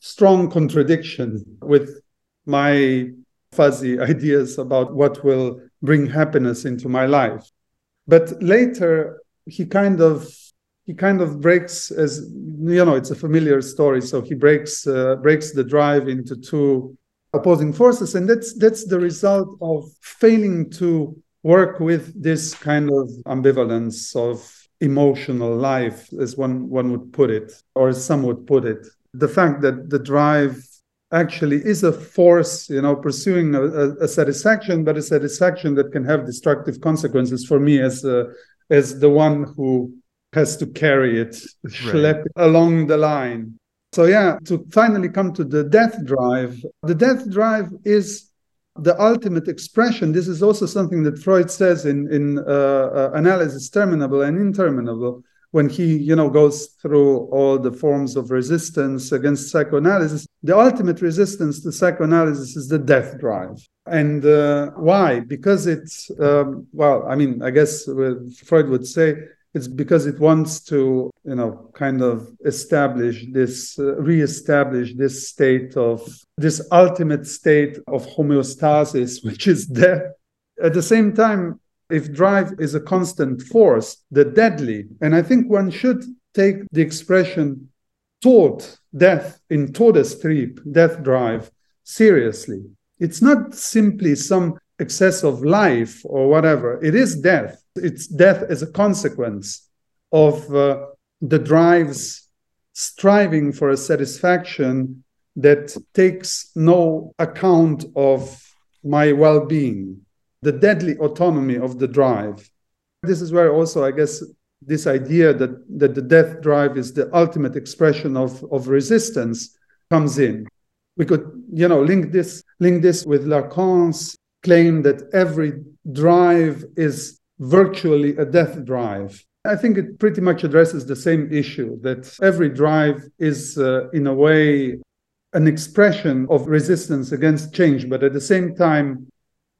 strong contradiction with my fuzzy ideas about what will bring happiness into my life. But later he kind of he kind of breaks as you know it's a familiar story. So he breaks uh, breaks the drive into two opposing forces. And that's that's the result of failing to work with this kind of ambivalence of emotional life as one one would put it or as some would put it. The fact that the drive actually is a force you know pursuing a, a, satisfaction but a satisfaction that can have destructive consequences for me as a, as the one who has to carry it schlep it along the line so yeah, to finally come to the death drive, the death drive is the ultimate expression. This is also something that Freud says in in uh, uh, analysis terminable and interminable when he you know goes through all the forms of resistance against psychoanalysis. The ultimate resistance to psychoanalysis is the death drive. And uh, why? Because it's um, well, I mean, I guess uh, Freud would say it's because it wants to you know kind of establish this uh, re-establish this state of this ultimate state of homeostasis which is death. At the same time if drive is a constant force the deadly and i think one should take the expression tod death in todestrieb death drive seriously. It's not simply some excess of life or whatever. It is death. It's death as a consequence of uh, the drives striving for a satisfaction that takes no account of my well-being the deadly autonomy of the drive. This is where also i guess this idea that, that the death drive is the ultimate expression of, of resistance comes in. We could you know link this link this with lacan's claim that every drive is virtually a death drive. I think it pretty much addresses the same issue that every drive is uh, in a way an expression of resistance against change but at the same time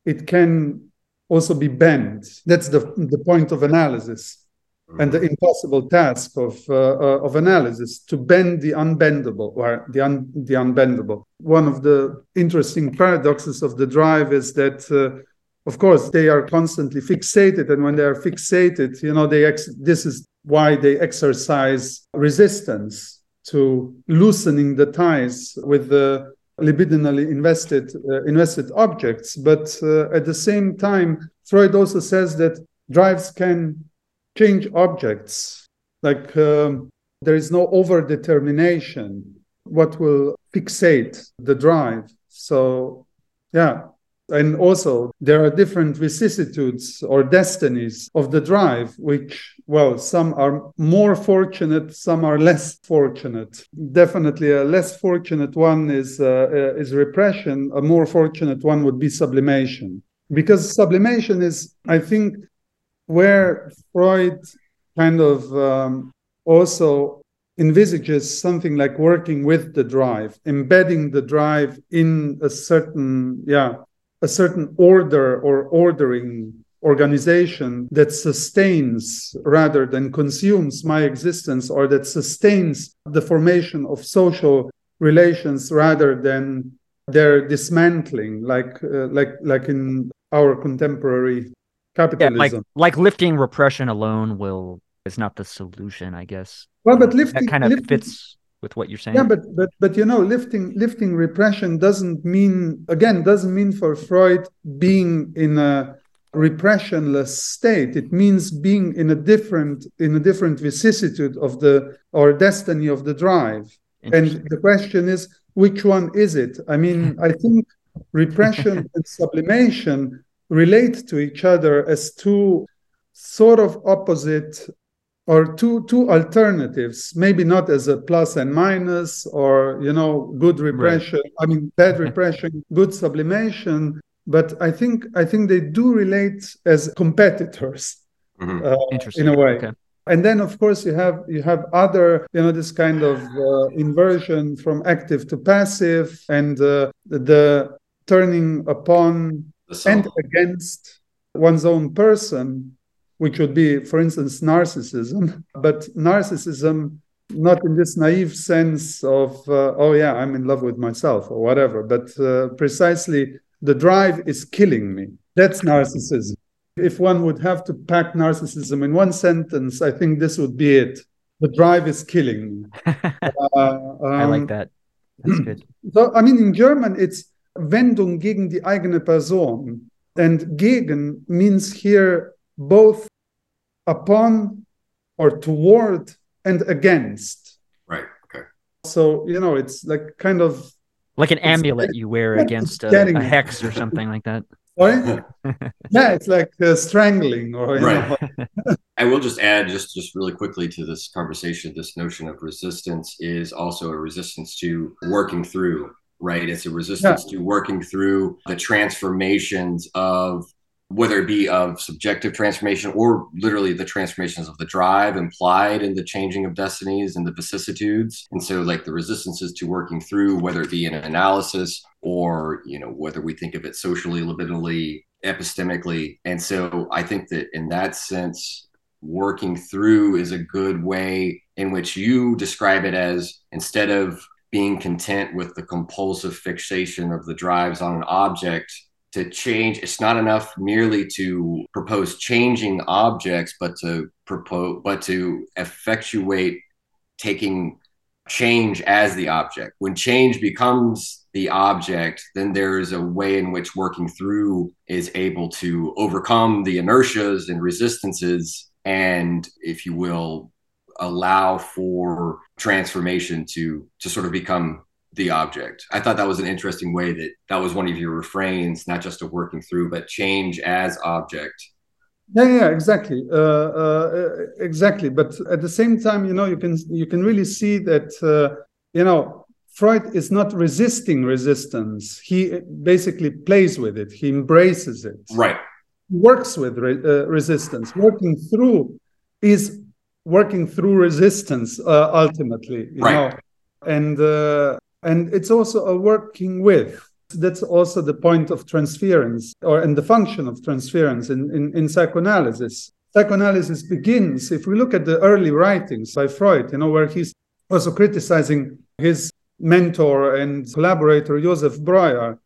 it can also be bent. That's the, the point of analysis and the impossible task of uh, uh, of analysis to bend the unbendable or the un, the unbendable. One of the interesting paradoxes of the drive is that. Uh, of course, they are constantly fixated, and when they are fixated, you know, they ex- this is why they exercise resistance to loosening the ties with the libidinally invested uh, invested objects. But uh, at the same time, Freud also says that drives can change objects. Like um, there is no overdetermination what will fixate the drive. So, yeah. And also, there are different vicissitudes or destinies of the drive, which, well, some are more fortunate, some are less fortunate. Definitely, a less fortunate one is, uh, uh, is repression, a more fortunate one would be sublimation. Because sublimation is, I think, where Freud kind of um, also envisages something like working with the drive, embedding the drive in a certain, yeah, a certain order or ordering organization that sustains rather than consumes my existence or that sustains the formation of social relations rather than their dismantling like uh, like like in our contemporary capitalism. Yeah, like like lifting repression alone will is not the solution, I guess. Well, but lifting that kind of lifting, fits with what you're saying. Yeah, but but but you know, lifting lifting repression doesn't mean again doesn't mean for Freud being in a repressionless state. It means being in a different in a different vicissitude of the or destiny of the drive. And the question is, which one is it? I mean, I think repression and sublimation relate to each other as two sort of opposite or two two alternatives maybe not as a plus and minus or you know good repression right. i mean bad repression good sublimation but i think i think they do relate as competitors mm-hmm. uh, in a way okay. and then of course you have you have other you know this kind of uh, inversion from active to passive and uh, the turning upon and against one's own person, which would be, for instance, narcissism. But narcissism, not in this naive sense of, uh, oh, yeah, I'm in love with myself or whatever, but uh, precisely the drive is killing me. That's narcissism. If one would have to pack narcissism in one sentence, I think this would be it. The drive is killing me. uh, um, I like um, that. That's good. So, I mean, in German, it's Wendung gegen die eigene Person. And gegen means here both upon or toward and against. Right. Okay. So, you know, it's like kind of like an amulet you wear against a, a, hex or something like that. Right? yeah, it's like uh, strangling or right. I will just add just just really quickly to this conversation this notion of resistance is also a resistance to working through right? It's a resistance yeah. to working through the transformations of whether it be of subjective transformation or literally the transformations of the drive implied in the changing of destinies and the vicissitudes. And so like the resistances to working through, whether it be in an analysis or, you know, whether we think of it socially, libidinally, epistemically. And so I think that in that sense, working through is a good way in which you describe it as instead of being content with the compulsive fixation of the drives on an object to change it's not enough merely to propose changing objects but to propose but to effectuate taking change as the object. When change becomes the object then there is a way in which working through is able to overcome the inertias and resistances and if you will allow for transformation to to sort of become the object. I thought that was an interesting way that that was one of your refrains, not just of working through, but change as object. Yeah, yeah, exactly, uh, uh, exactly. But at the same time, you know, you can you can really see that uh, you know Freud is not resisting resistance. He basically plays with it. He embraces it. Right. He works with re- uh, resistance. Working through is working through resistance uh, ultimately. You Right. know? And uh, and it's also a working with. That's also the point of transference, or and the function of transference in, in, in psychoanalysis. Psychoanalysis begins, if we look at the early writings by Freud, you know, where he's also criticizing his mentor and collaborator Joseph Breuer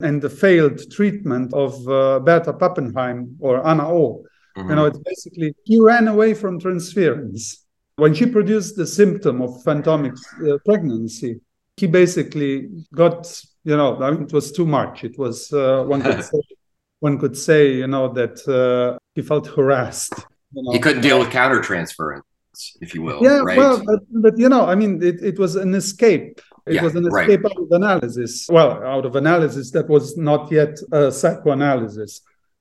and the failed treatment of uh, Bertha Pappenheim or Anna O. Mhm. You know, it's basically he ran away from transference. When she produced the symptom of phantomic uh, pregnancy, he basically got, you know, I mean, it was too much. It was uh, one could say, one could say, you know, that uh, he felt harassed. You know? He couldn't deal with countertransference, if you will. yeah right. well but, but you know i mean it, it was an escape it Yeah, was an right. escape out of analysis well out of analysis that was not yet uh, psychoanalysis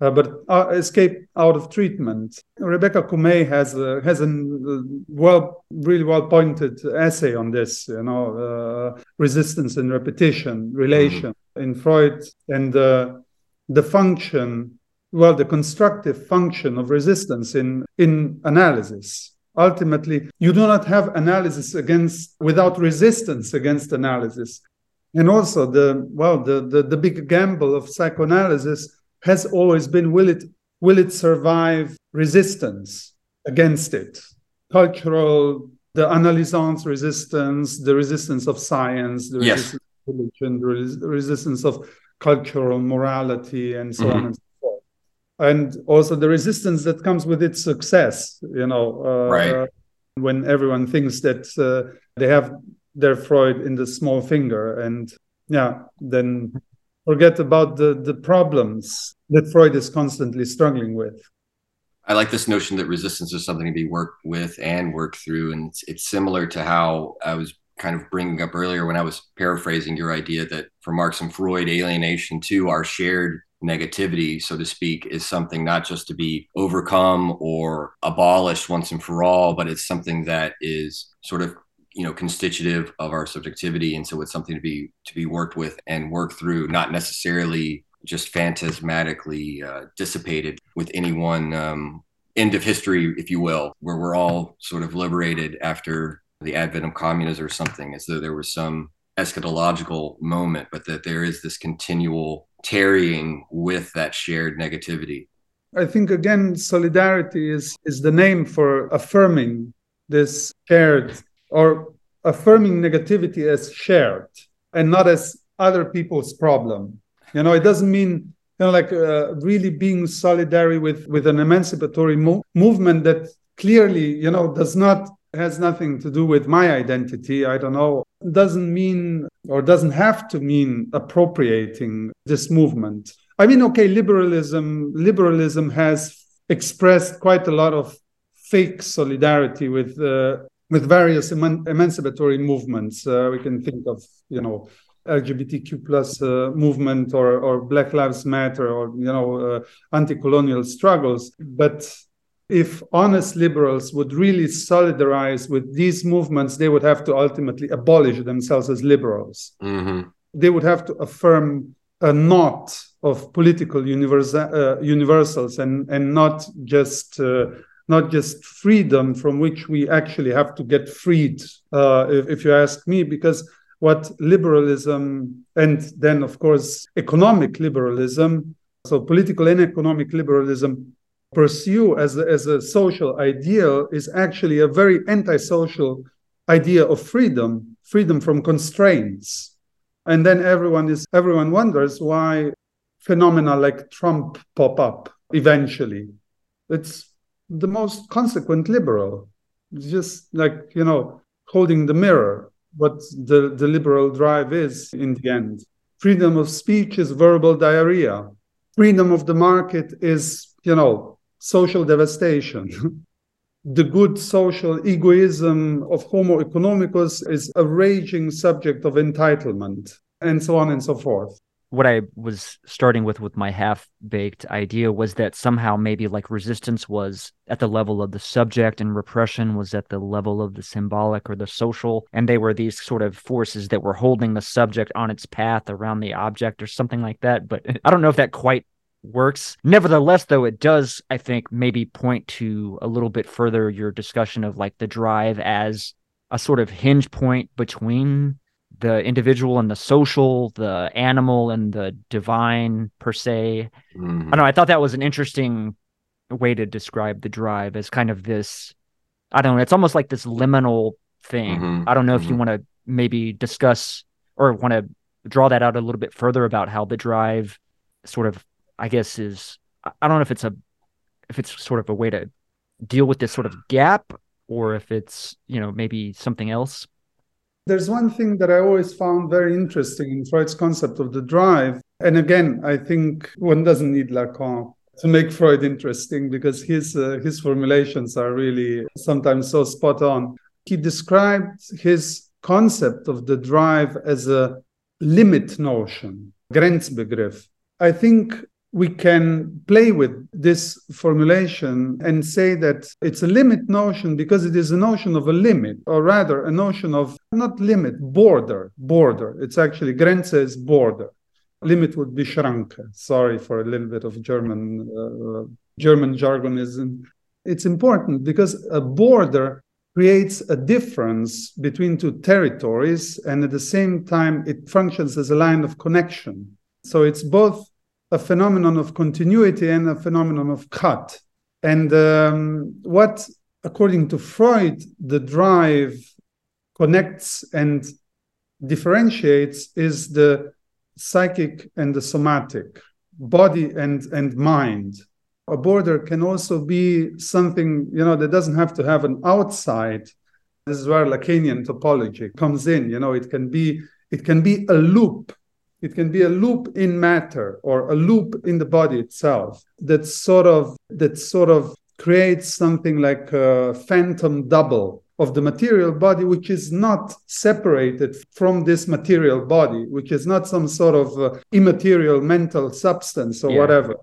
uh, but uh, escape out of treatment. Rebecca Comay has a, has a well really well pointed essay on this you know uh, resistance and repetition relation in freud. And uh, the function well the constructive function of resistance in in analysis. Ultimately you do not have analysis against without resistance against analysis. And also the well the the, the big gamble of psychoanalysis has always been will it will it survive resistance against it cultural the analysance resistance the resistance of science the Yes. resistance of religion the res- the resistance of cultural morality and so on Mhm. and so forth and also the resistance that comes with its success you know uh, Right. when everyone thinks that uh, they have their freud in the small finger and yeah then forget about the the problems that freud is constantly struggling with I like this notion that resistance is something to be worked with and worked through. And it's, it's similar to how I was kind of bringing up earlier when I was paraphrasing your idea that for Marx and Freud, alienation too, our shared negativity, so to speak, is something not just to be overcome or abolished once and for all, but it's something that is sort of you know constitutive of our subjectivity and so it's something to be to be worked with and worked through not necessarily just phantasmatically uh, dissipated with any one um, end of history, if you will, where we're all sort of liberated after the advent of communism or something, as though there was some eschatological moment, but that there is this continual tarrying with that shared negativity. i think again solidarity is is the name for affirming this shared or affirming negativity as shared and not as other people's problem. You know it doesn't mean you know like uh, really being solidary with with an emancipatory mo- movement that clearly you know does not has nothing to do with my identity i don't know doesn't mean or doesn't have to mean appropriating this movement. I mean okay liberalism liberalism has expressed quite a lot of fake solidarity with uh, with various eman- emancipatory movements uh, we can think of you know LGBTQ plus uh, movement or, or Black Lives Matter or you know uh, anti-colonial struggles. But if honest liberals would really solidarize with these movements, they would have to ultimately abolish themselves as liberals. Mm-hmm. They would have to affirm a knot of political universa- uh, universals and and not just. Uh, not just freedom from which we actually have to get freed, uh, if, if you ask me, because what liberalism and then of course economic liberalism so political and economic liberalism pursue as a, as a social ideal is actually a very antisocial idea of freedom freedom from constraints. And then everyone is everyone wonders why phenomena like trump pop up eventually. It's the most consequent liberal just like you know holding the mirror what the, the liberal drive is in the end. Freedom of speech is verbal diarrhea. Freedom of the market is, you know, social devastation. the good social egoism of Homo economicus is a raging subject of entitlement, and so on and so forth. What I was starting with with my half baked idea was that somehow maybe like resistance was at the level of the subject and repression was at the level of the symbolic or the social. And they were these sort of forces that were holding the subject on its path around the object or something like that. But I don't know if that quite works. Nevertheless, though, it does, I think, maybe point to a little bit further your discussion of like the drive as a sort of hinge point between the individual and the social, the animal and the divine per se. Mm-hmm. I don't know. I thought that was an interesting way to describe the drive as kind of this. I don't know. It's almost like this liminal thing. Mm-hmm. I don't know mm-hmm. if you mm-hmm. want to maybe discuss or want to draw that out a little bit further about how the drive sort of, I guess, is. I don't know if it's a, if it's sort of a way to deal with this sort of gap or if it's you know maybe something else there's one thing that I always found very interesting in Freud's concept of the drive. And again, I think one doesn't need Lacan to make Freud interesting because his uh, his formulations are really sometimes so spot on. He described his concept of the drive as a limit notion, Grenzbegriff. I think we can play with this formulation and say that it's a limit notion because it is a notion of a limit, or rather, a notion of not limit, border, border. It's actually Grenze is border. Limit would be Schranke. Sorry for a little bit of German uh, German jargonism. It's important because a border creates a difference between two territories, and at the same time, it functions as a line of connection. So it's both a phenomenon of continuity and a phenomenon of cut. And um, what, according to Freud, the drive connects and differentiates is the psychic and the somatic, body and, and mind. A border can also be something, you know, that doesn't have to have an outside. This is where Lacanian topology comes in. You know, it can be it can be a loop it can be a loop in matter or a loop in the body itself that sort of that sort of creates something like a phantom double of the material body, which is not separated from this material body, which is not some sort of uh, immaterial mental substance or yeah. whatever.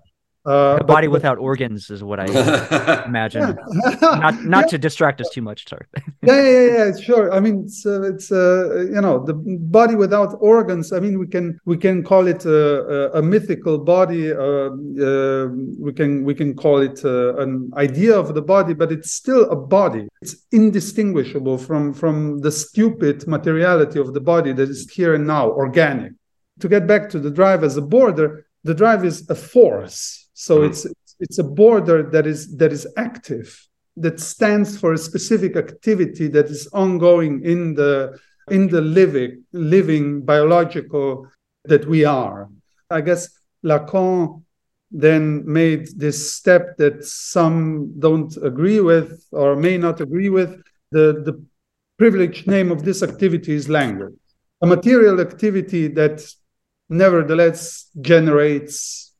Uh, a body but, without organs is what I imagine. not not yeah. to distract us too much. Sorry. yeah, yeah, yeah, sure. I mean, it's uh, it's uh, you know the body without organs. I mean, we can we can call it a, a mythical body. Uh, uh, we can we can call it uh, an idea of the body, but it's still a body. It's indistinguishable from from the stupid materiality of the body that is here and now, organic. To get back to the drive as a border, the drive is a force so mm. it's it's a border that is that is active, that stands for a specific activity that is ongoing in the in the living living biological that we are. I guess Lacan then made this step that some don't agree with or may not agree with. The, the privileged name of this activity is language, a material activity that nevertheless generates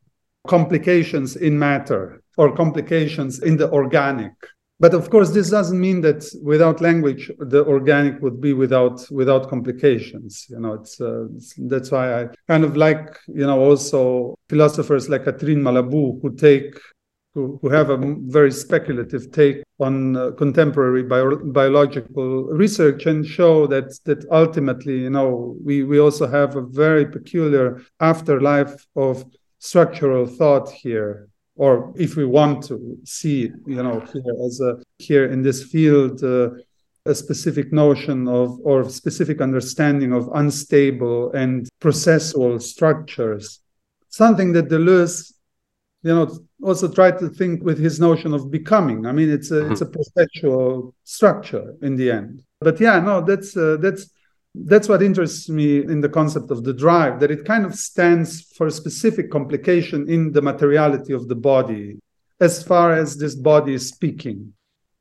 complications in matter or complications in the organic. But of course, this doesn't mean that without language, the organic would be without without complications. You know, it's, uh, it's that's why I kind of like you know also philosophers like Catherine Malabou who take who, who have a very speculative take on uh, contemporary bio- biological research and show that that ultimately, you know, we we also have a very peculiar afterlife of structural thought here or if we want to see you know here as a here in this field uh, a specific notion of or specific understanding of unstable and processual structures. Something that deleuze you know also tried to think with his notion of becoming. I mean it's a it's a mm-hmm. processual structure in the end. But yeah no that's uh, that's that's what interests me in the concept of the drive that it kind of stands for a specific complication in the materiality of the body as far as this body is speaking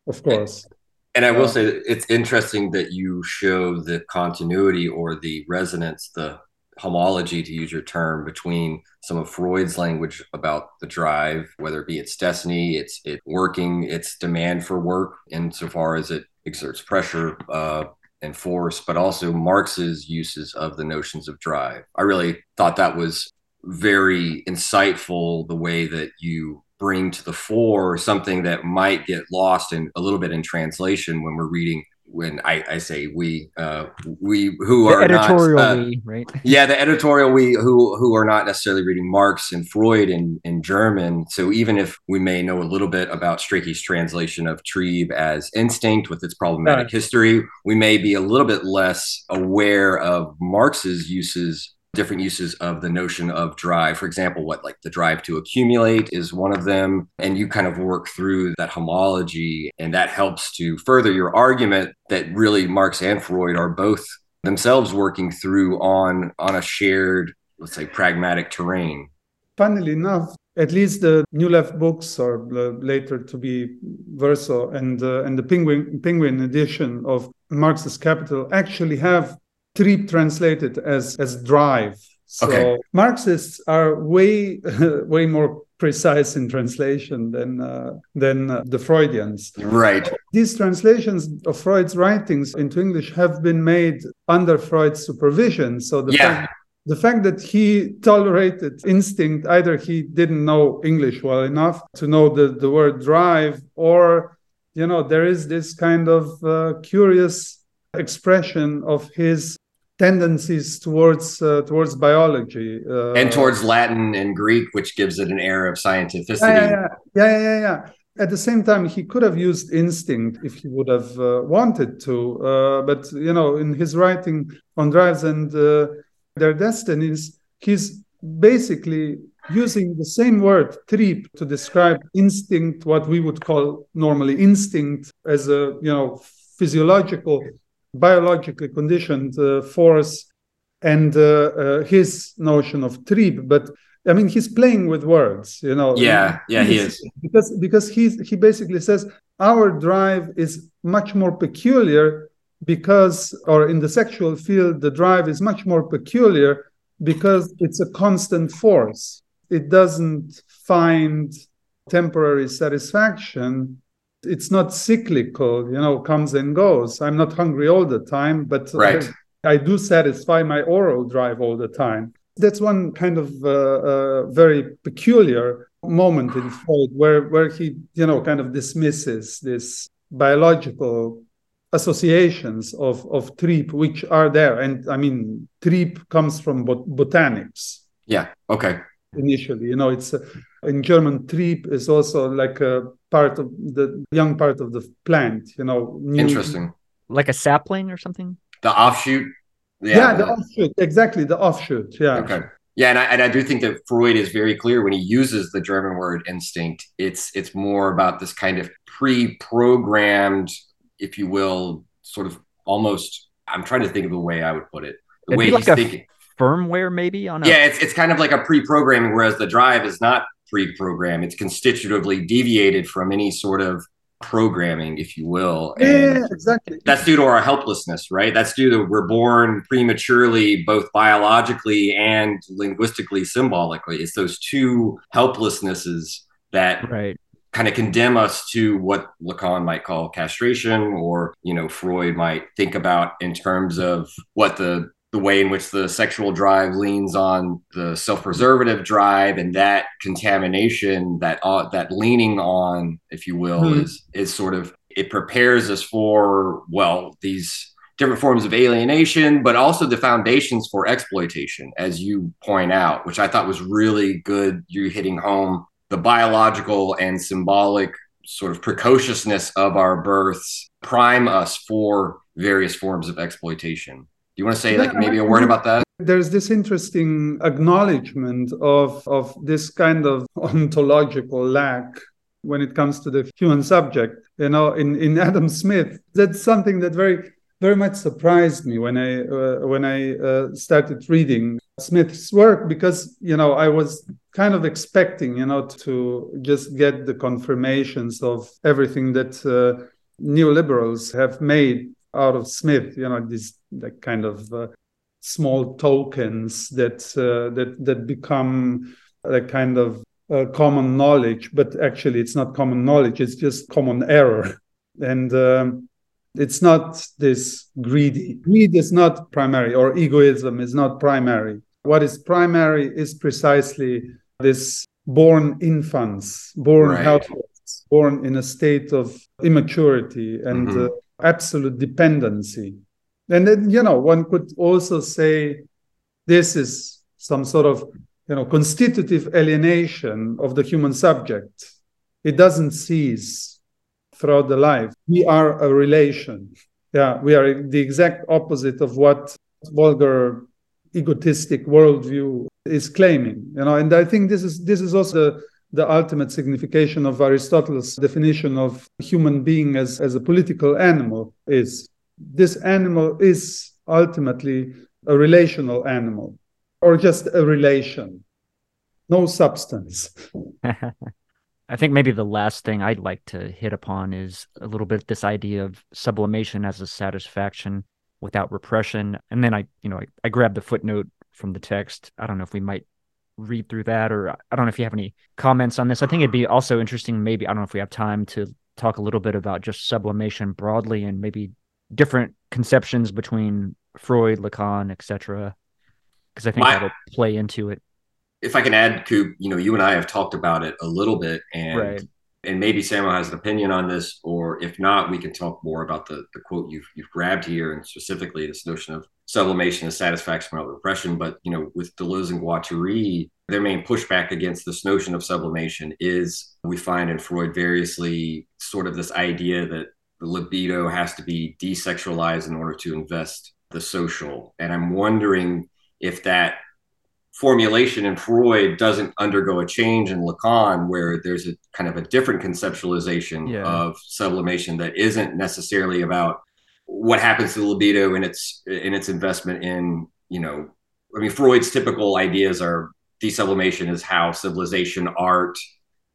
of course. and i will uh, say it's interesting that you show the continuity or the resonance the homology to use your term between some of freud's language about the drive whether it be its destiny its it working its demand for work insofar as it exerts pressure uh, and force, but also Marx's uses of the notions of drive. I really thought that was very insightful the way that you bring to the fore something that might get lost in a little bit in translation when we're reading when I, I say we, uh, we who The are editorial not, uh, we, right? yeah, the editorial we who who are not necessarily reading Marx and Freud in in German. So even if we may know a little bit about Strachey's translation of Trieb as instinct with its problematic Right. history, we may be a little bit less aware of Marx's uses different uses of the notion of drive. For example, what like the drive to accumulate is one of them. And you kind of work through that homology, and that helps to further your argument that really Marx and Freud are both themselves working through on on a shared, let's say, pragmatic terrain. Funnily enough, at least the New Left books, or uh, later to be Verso, and uh, and the Penguin Penguin edition of Marx's Capital actually have Trieb translated as as drive. So Okay. Marxists are way way more precise in translation than uh, than uh, the Freudians. Right. These translations of Freud's writings into English have been made under Freud's supervision. So the Yeah. fact, the fact that he tolerated instinct, either he didn't know English well enough to know the, the word drive, or, you know, there is this kind of uh, curious expression of his tendencies towards uh, towards biology uh, And towards Latin and Greek, which gives it an air of scientificity. yeah, yeah, yeah, yeah, yeah. At the same time, he could have used instinct if he would have uh, wanted to. Uh, but you know, in his writing on drives and uh, their destinies, he's basically using the same word "trieb" to describe instinct, what we would call normally instinct, as a you know physiological, biologically conditioned uh, force, and uh, uh, his notion of trieb. But I mean, he's playing with words, you know. Yeah, yeah, he is. Because because he's he basically says our drive is much more peculiar because, or in the sexual field, the drive is much more peculiar because it's a constant force. It doesn't find temporary satisfaction. It's not cyclical, you know, comes and goes. I'm not hungry all the time, but Right. I, I do satisfy my oral drive all the time. That's one kind of uh, uh, very peculiar moment in Freud where, where he, you know, kind of dismisses this biological associations of, of Trieb, which are there. And I mean, Trieb comes from bot- botanics Yeah. Okay. Initially. You know, it's uh, in German, Trieb is also like a part of the young part of the plant, you know. new- Interesting. Like a sapling or something? The offshoot. Yeah, the offshoot. Exactly, the offshoot. Yeah. Okay. Yeah, and I, and I do think that Freud is very clear when he uses the German word instinct. It's it's more about this kind of pre-programmed, if you will, sort of almost. I'm trying to think of the way I would put it. The It'd way be like he's a thinking. Firmware, maybe on a Yeah, it's it's kind of like a pre-programming, whereas the drive is not pre-programmed. It's constitutively deviated from any sort of programming, if you will. Yeah, And yeah, exactly. that's due to our helplessness, right? That's due to we're born prematurely, both biologically and linguistically, symbolically. It's those two helplessnesses that right. kind of condemn us to what Lacan might call castration, or you know, Freud might think about in terms of what the the way in which the sexual drive leans on the self-preservative drive and that contamination that uh, that leaning on if you will Mhm. is is sort of it prepares us for well these different forms of alienation but also the foundations for exploitation as you point out which i thought was really good you hitting home the biological and symbolic sort of precociousness of our births prime us for various forms of exploitation do you want to say like maybe a word about that There's this interesting acknowledgement of, of this kind of ontological lack when it comes to the human subject. You know, in, in Adam Smith, that's something that very very much surprised me when I uh, when I uh, started reading Smith's work because you know I was kind of expecting you know to just get the confirmations of everything that uh, neoliberals have made out of Smith. You know, these like kind of uh, small tokens that uh, that that become a kind of uh, common knowledge, but actually it's not common knowledge; it's just common error. And um, It's not this greedy. Greed is not primary, or egoism is not primary. What is primary is precisely this born infants, born right. helpless, born in a state of immaturity and mm-hmm. Absolute dependency. And then, you know, one could also say this is some sort of, you know, constitutive alienation of the human subject. It doesn't cease throughout the life. We are a relation. Yeah, we are the exact opposite of what vulgar egotistic worldview is claiming. You know, and I think this is this is also the ultimate signification of Aristotle's definition of human being as, as a political animal is this animal is ultimately a relational animal or just a relation, no substance. I think maybe the last thing I'd like to hit upon is a little bit this idea of sublimation as a satisfaction without repression. And then I, you know, I, I grabbed the footnote from the text. I don't know if we might read through that or I don't know if you have any comments on this. I think it'd be also interesting, maybe, I don't know if we have time to talk a little bit about just sublimation broadly and maybe different conceptions between Freud, Lacan, etc. Because I think My, that'll play into it if I can add, Coop, you know, you and I have talked about it a little bit, and right. And maybe Samuel has an opinion on this, or if not, we can talk more about the, the quote you've you've grabbed here, and specifically this notion of sublimation and satisfaction without repression. But you know, with Deleuze and Guattari, their main pushback against this notion of sublimation is we find in Freud variously sort of this idea that the libido has to be desexualized in order to invest the social, and I'm wondering if that formulation in Freud doesn't undergo a change in Lacan, where there's a kind of a different conceptualization yeah. of sublimation that isn't necessarily about what happens to the libido and its in its investment in you know I mean Freud's typical ideas are desublimation is how civilization art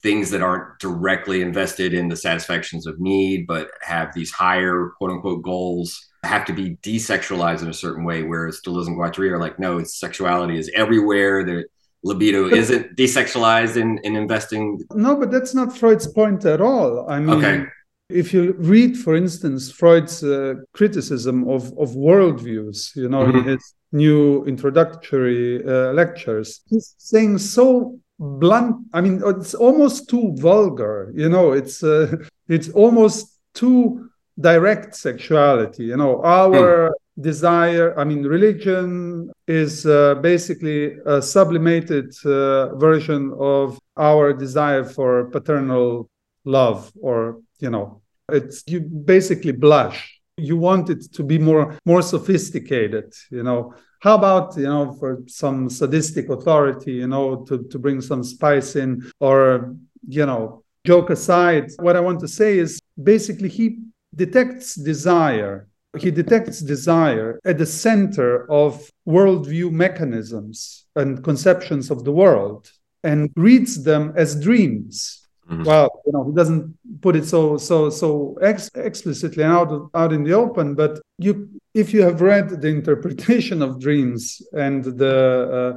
things that aren't directly invested in the satisfactions of need but have these higher quote unquote goals have to be desexualized in a certain way, whereas Deleuze and Guattari are like, no, sexuality is everywhere. The libido but, isn't desexualized in, in investing. No, but that's not Freud's point at all. I mean, okay. if you read, for instance, Freud's uh, criticism of, of worldviews, you know, mm-hmm. his new introductory uh, lectures, he's saying so blunt. I mean, it's almost too vulgar. You know, it's uh, it's almost too direct sexuality. You know, our mm. desire, I mean, religion is uh, basically a sublimated uh, version of our desire for paternal love, or, you know, it's you basically blush. You want it to be more more sophisticated, you know. How about you know for some sadistic authority, you know, to, to bring some spice in, or you know, joke aside, what I want to say is basically he detects desire. He detects desire at the center of worldview mechanisms and conceptions of the world and reads them as dreams. Mm-hmm. Well, you know, he doesn't put it so so so ex- explicitly out out in the open, but you if you have read the interpretation of dreams and the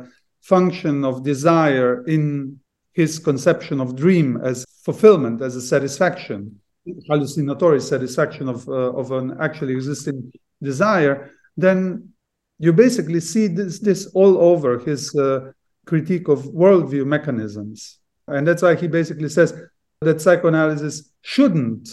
uh, function of desire in his conception of dream as fulfillment, as a satisfaction, hallucinatory satisfaction of, uh, of an actually existing desire, then you basically see this, this all over his uh, critique of worldview mechanisms. And that's why he basically says that psychoanalysis shouldn't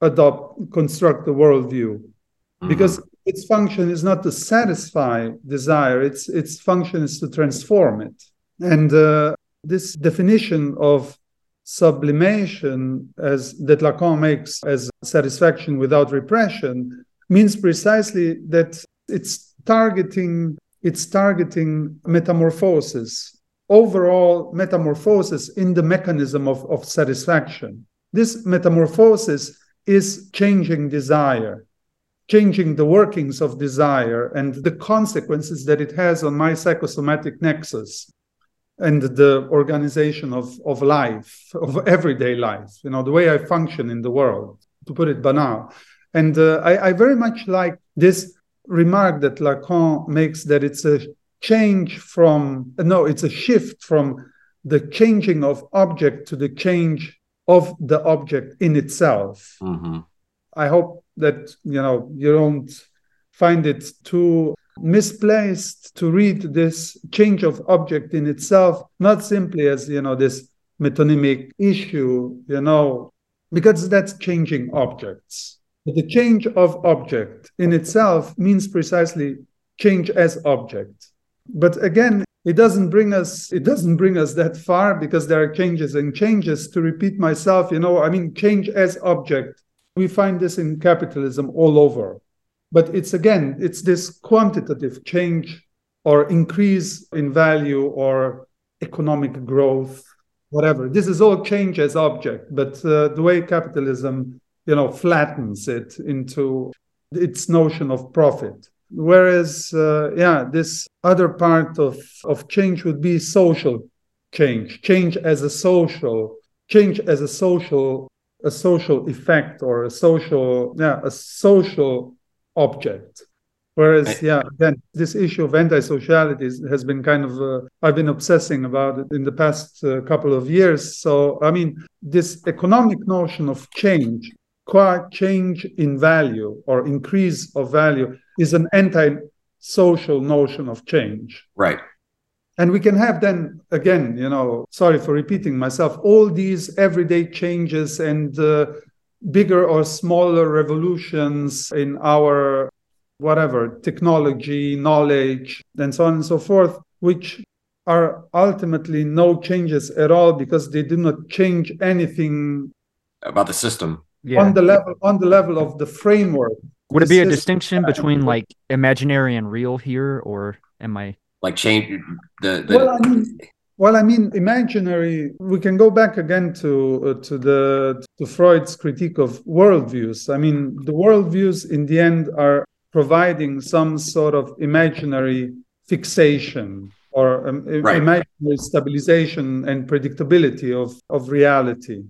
adopt, construct the worldview, mm-hmm. because its function is not to satisfy desire, its, its function is to transform it. And uh, this definition of sublimation as that Lacan makes as satisfaction without repression means precisely that it's targeting it's targeting metamorphosis overall metamorphosis in the mechanism of, of satisfaction this metamorphosis is changing desire changing the workings of desire and the consequences that it has on my psychosomatic nexus and the organization of, of life, of everyday life, you know, the way I function in the world, to put it banal. And uh, I, I, very much like this remark that Lacan makes that it's a change from, no, it's a shift from the changing of object to the change of the object in itself. Mm-hmm. I hope that you know you don't find it too misplaced to read this change of object in itself not simply as you know this metonymic issue you know because that's changing objects but the change of object in itself means precisely change as object but again it doesn't bring us it doesn't bring us that far because there are changes and changes to repeat myself you know i mean change as object. We find this in capitalism all over. But it's again it's this quantitative change or increase in value or economic growth whatever. This is all change as object but uh, the way capitalism you know flattens it into its notion of profit whereas uh, yeah this other part of of change would be social change change as a social change as a social a social effect or a social yeah a social object. Whereas yeah again this issue of anti-sociality has been kind of uh, i've been obsessing about it in the past uh, couple of years. So i mean this economic notion of change qua change in value or increase of value is an anti-social notion of change. Right. And we can have then again you know sorry for repeating myself all these everyday changes and uh, bigger or smaller revolutions in our whatever technology knowledge and so on and so forth which are ultimately no changes at all because they do not change anything about the system. Yeah. on the level on the level of the framework would it be a distinction between like imaginary and real here, or am I like change the? the... Well, I mean, well, I mean, imaginary. We can go back again to uh, to the to Freud's critique of worldviews. I mean, the worldviews in the end are providing some sort of imaginary fixation or um, right. imaginary stabilization and predictability of of reality.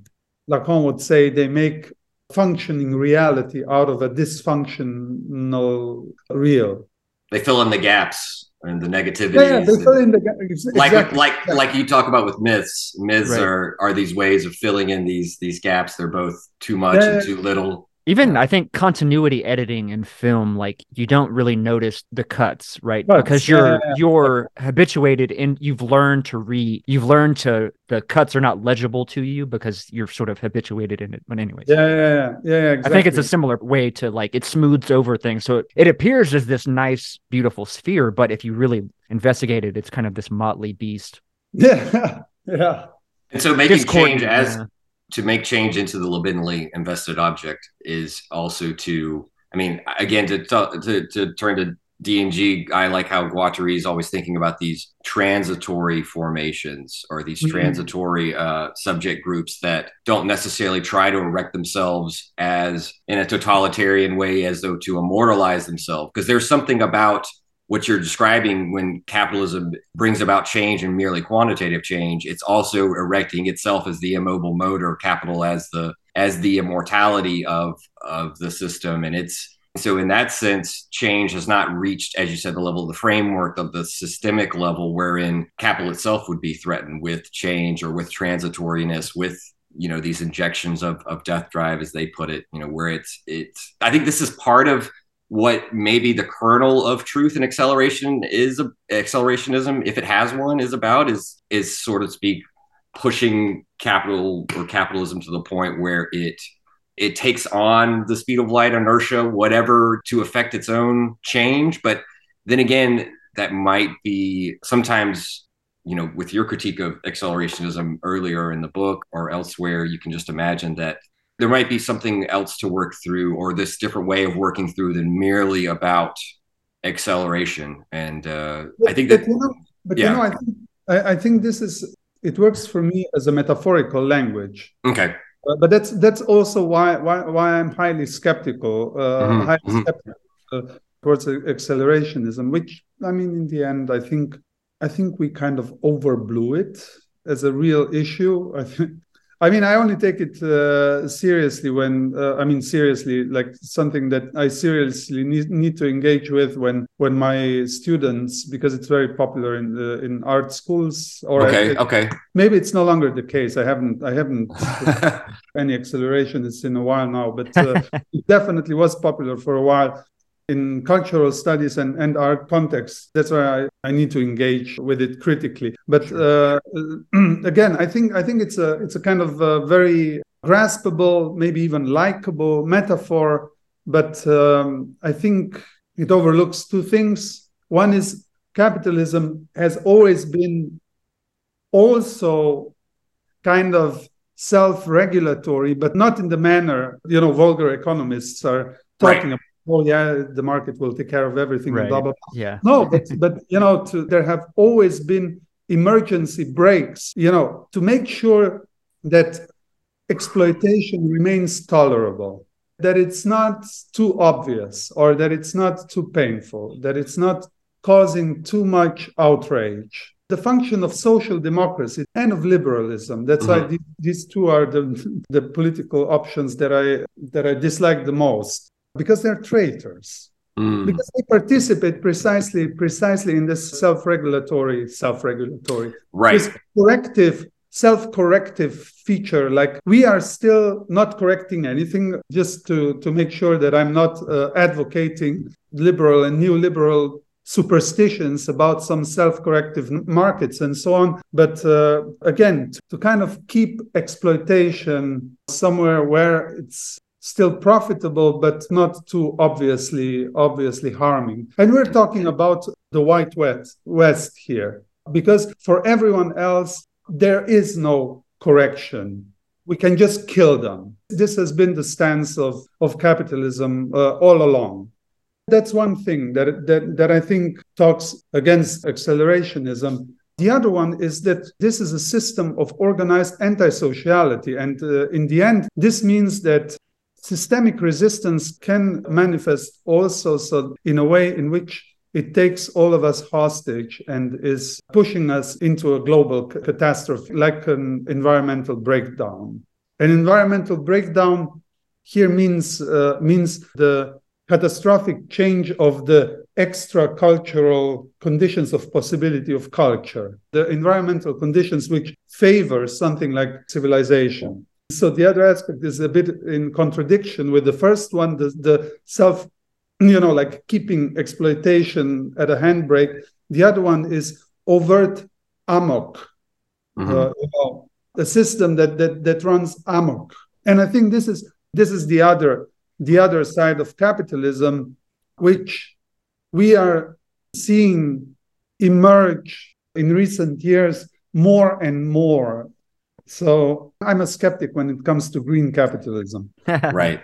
Lacan would say they make functioning reality out of a dysfunctional real. They fill in the gaps and the negativity. Yeah, they fill in the gaps. Like like like you talk about with myths. Myths right. are are these ways of filling in these these gaps. They're both too much yeah. and too little even I think continuity editing in film, like you don't really notice the cuts, right? Cuts, because you're yeah, yeah, you're habituated and you've learned to read. You've learned to the cuts are not legible to you because you're sort of habituated in it. But anyways, yeah, yeah, yeah, yeah. Exactly. I think it's a similar way to like it smooths over things, so it, it appears as this nice, beautiful sphere. But if you really investigate it, it's kind of this motley beast. Yeah, yeah. And so making change as yeah to make change into the libidinally invested object is also to i mean again to to, to turn to d&g i like how guattari is always thinking about these transitory formations or these mm-hmm. transitory uh, subject groups that don't necessarily try to erect themselves as in a totalitarian way as though to immortalize themselves because there's something about what you're describing when capitalism brings about change and merely quantitative change it's also erecting itself as the immobile motor capital as the as the immortality of of the system. And it's so in that sense change has not reached as you said the level of the framework of the systemic level wherein capital itself would be threatened with change or with transitoriness with you know these injections of, of death drive as they put it you know where it's it's i think this is part of what maybe the kernel of truth and acceleration is accelerationism if it has one is about is is sort of speak pushing capital or capitalism to the point where it it takes on the speed of light inertia whatever to affect its own change. But then again that might be sometimes you know with your critique of accelerationism earlier in the book or elsewhere you can just imagine that there might be something else to work through or this different way of working through than merely about acceleration and uh, i think that but, you know, but yeah. you know i think I, I, think this is it works for me as a metaphorical language okay uh, but that's that's also why why, why i'm highly skeptical uh, mm-hmm. highly mm-hmm. skeptical uh, towards accelerationism which i mean in the end i think i think we kind of overblew it as a real issue i think I mean, I only take it uh, seriously when uh, I mean seriously, like something that I seriously need, need to engage with when when my students, because it's very popular in the in art schools. Or okay, I, okay, maybe it's no longer the case. I haven't I haven't any acceleration. It's in a while now, but uh, it definitely was popular for a while in cultural studies and, and art context. That's why I, I need to engage with it critically. But uh, again, I think I think it's a it's a kind of a very graspable, maybe even likable metaphor. But um, I think it overlooks two things. One is capitalism has always been also kind of self-regulatory, but not in the manner you know vulgar economists are talking right. Oh yeah the market will take care of everything right. blah blah blah yeah no but but you know to, there have always been emergency breaks you know to make sure that exploitation remains tolerable that it's not too obvious or that it's not too painful that it's not causing too much outrage the function of social democracy and of liberalism that's mm-hmm. why these, these two are the, the political options that i that i dislike the most because they're traitors. Mm. Because they participate precisely precisely in this self-regulatory, self-regulatory, right. this corrective, self-corrective feature. Like we are still not correcting anything, just to to make sure that I'm not uh, advocating liberal and neoliberal superstitions about some self-corrective markets and so on but uh, again to kind of keep exploitation somewhere where it's still profitable but not too obviously obviously harming. And we're talking about the white west here because for everyone else there is no correction. We can just kill them. This has been the stance of of capitalism uh, all along. That's one thing that, that that i think talks against accelerationism. The other one is that this is a system of organized anti-sociality. And uh, in the end this means that Systemic resistance can manifest also so in a way in which it takes all of us hostage and is pushing us into a global c- catastrophe, like an environmental breakdown. An environmental breakdown here means uh, means the catastrophic change of the extra cultural conditions of possibility of culture, the environmental conditions which favor something like civilization. So the other aspect is a bit in contradiction with the first one, the, the self, you know, like keeping exploitation at a handbrake. The other one is overt amok, mm-hmm. uh, you know, the system that, that that runs amok. And I think this is this is the other the other side of capitalism, which we are seeing emerge in recent years more and more so I'm a skeptic when it comes to green capitalism. right.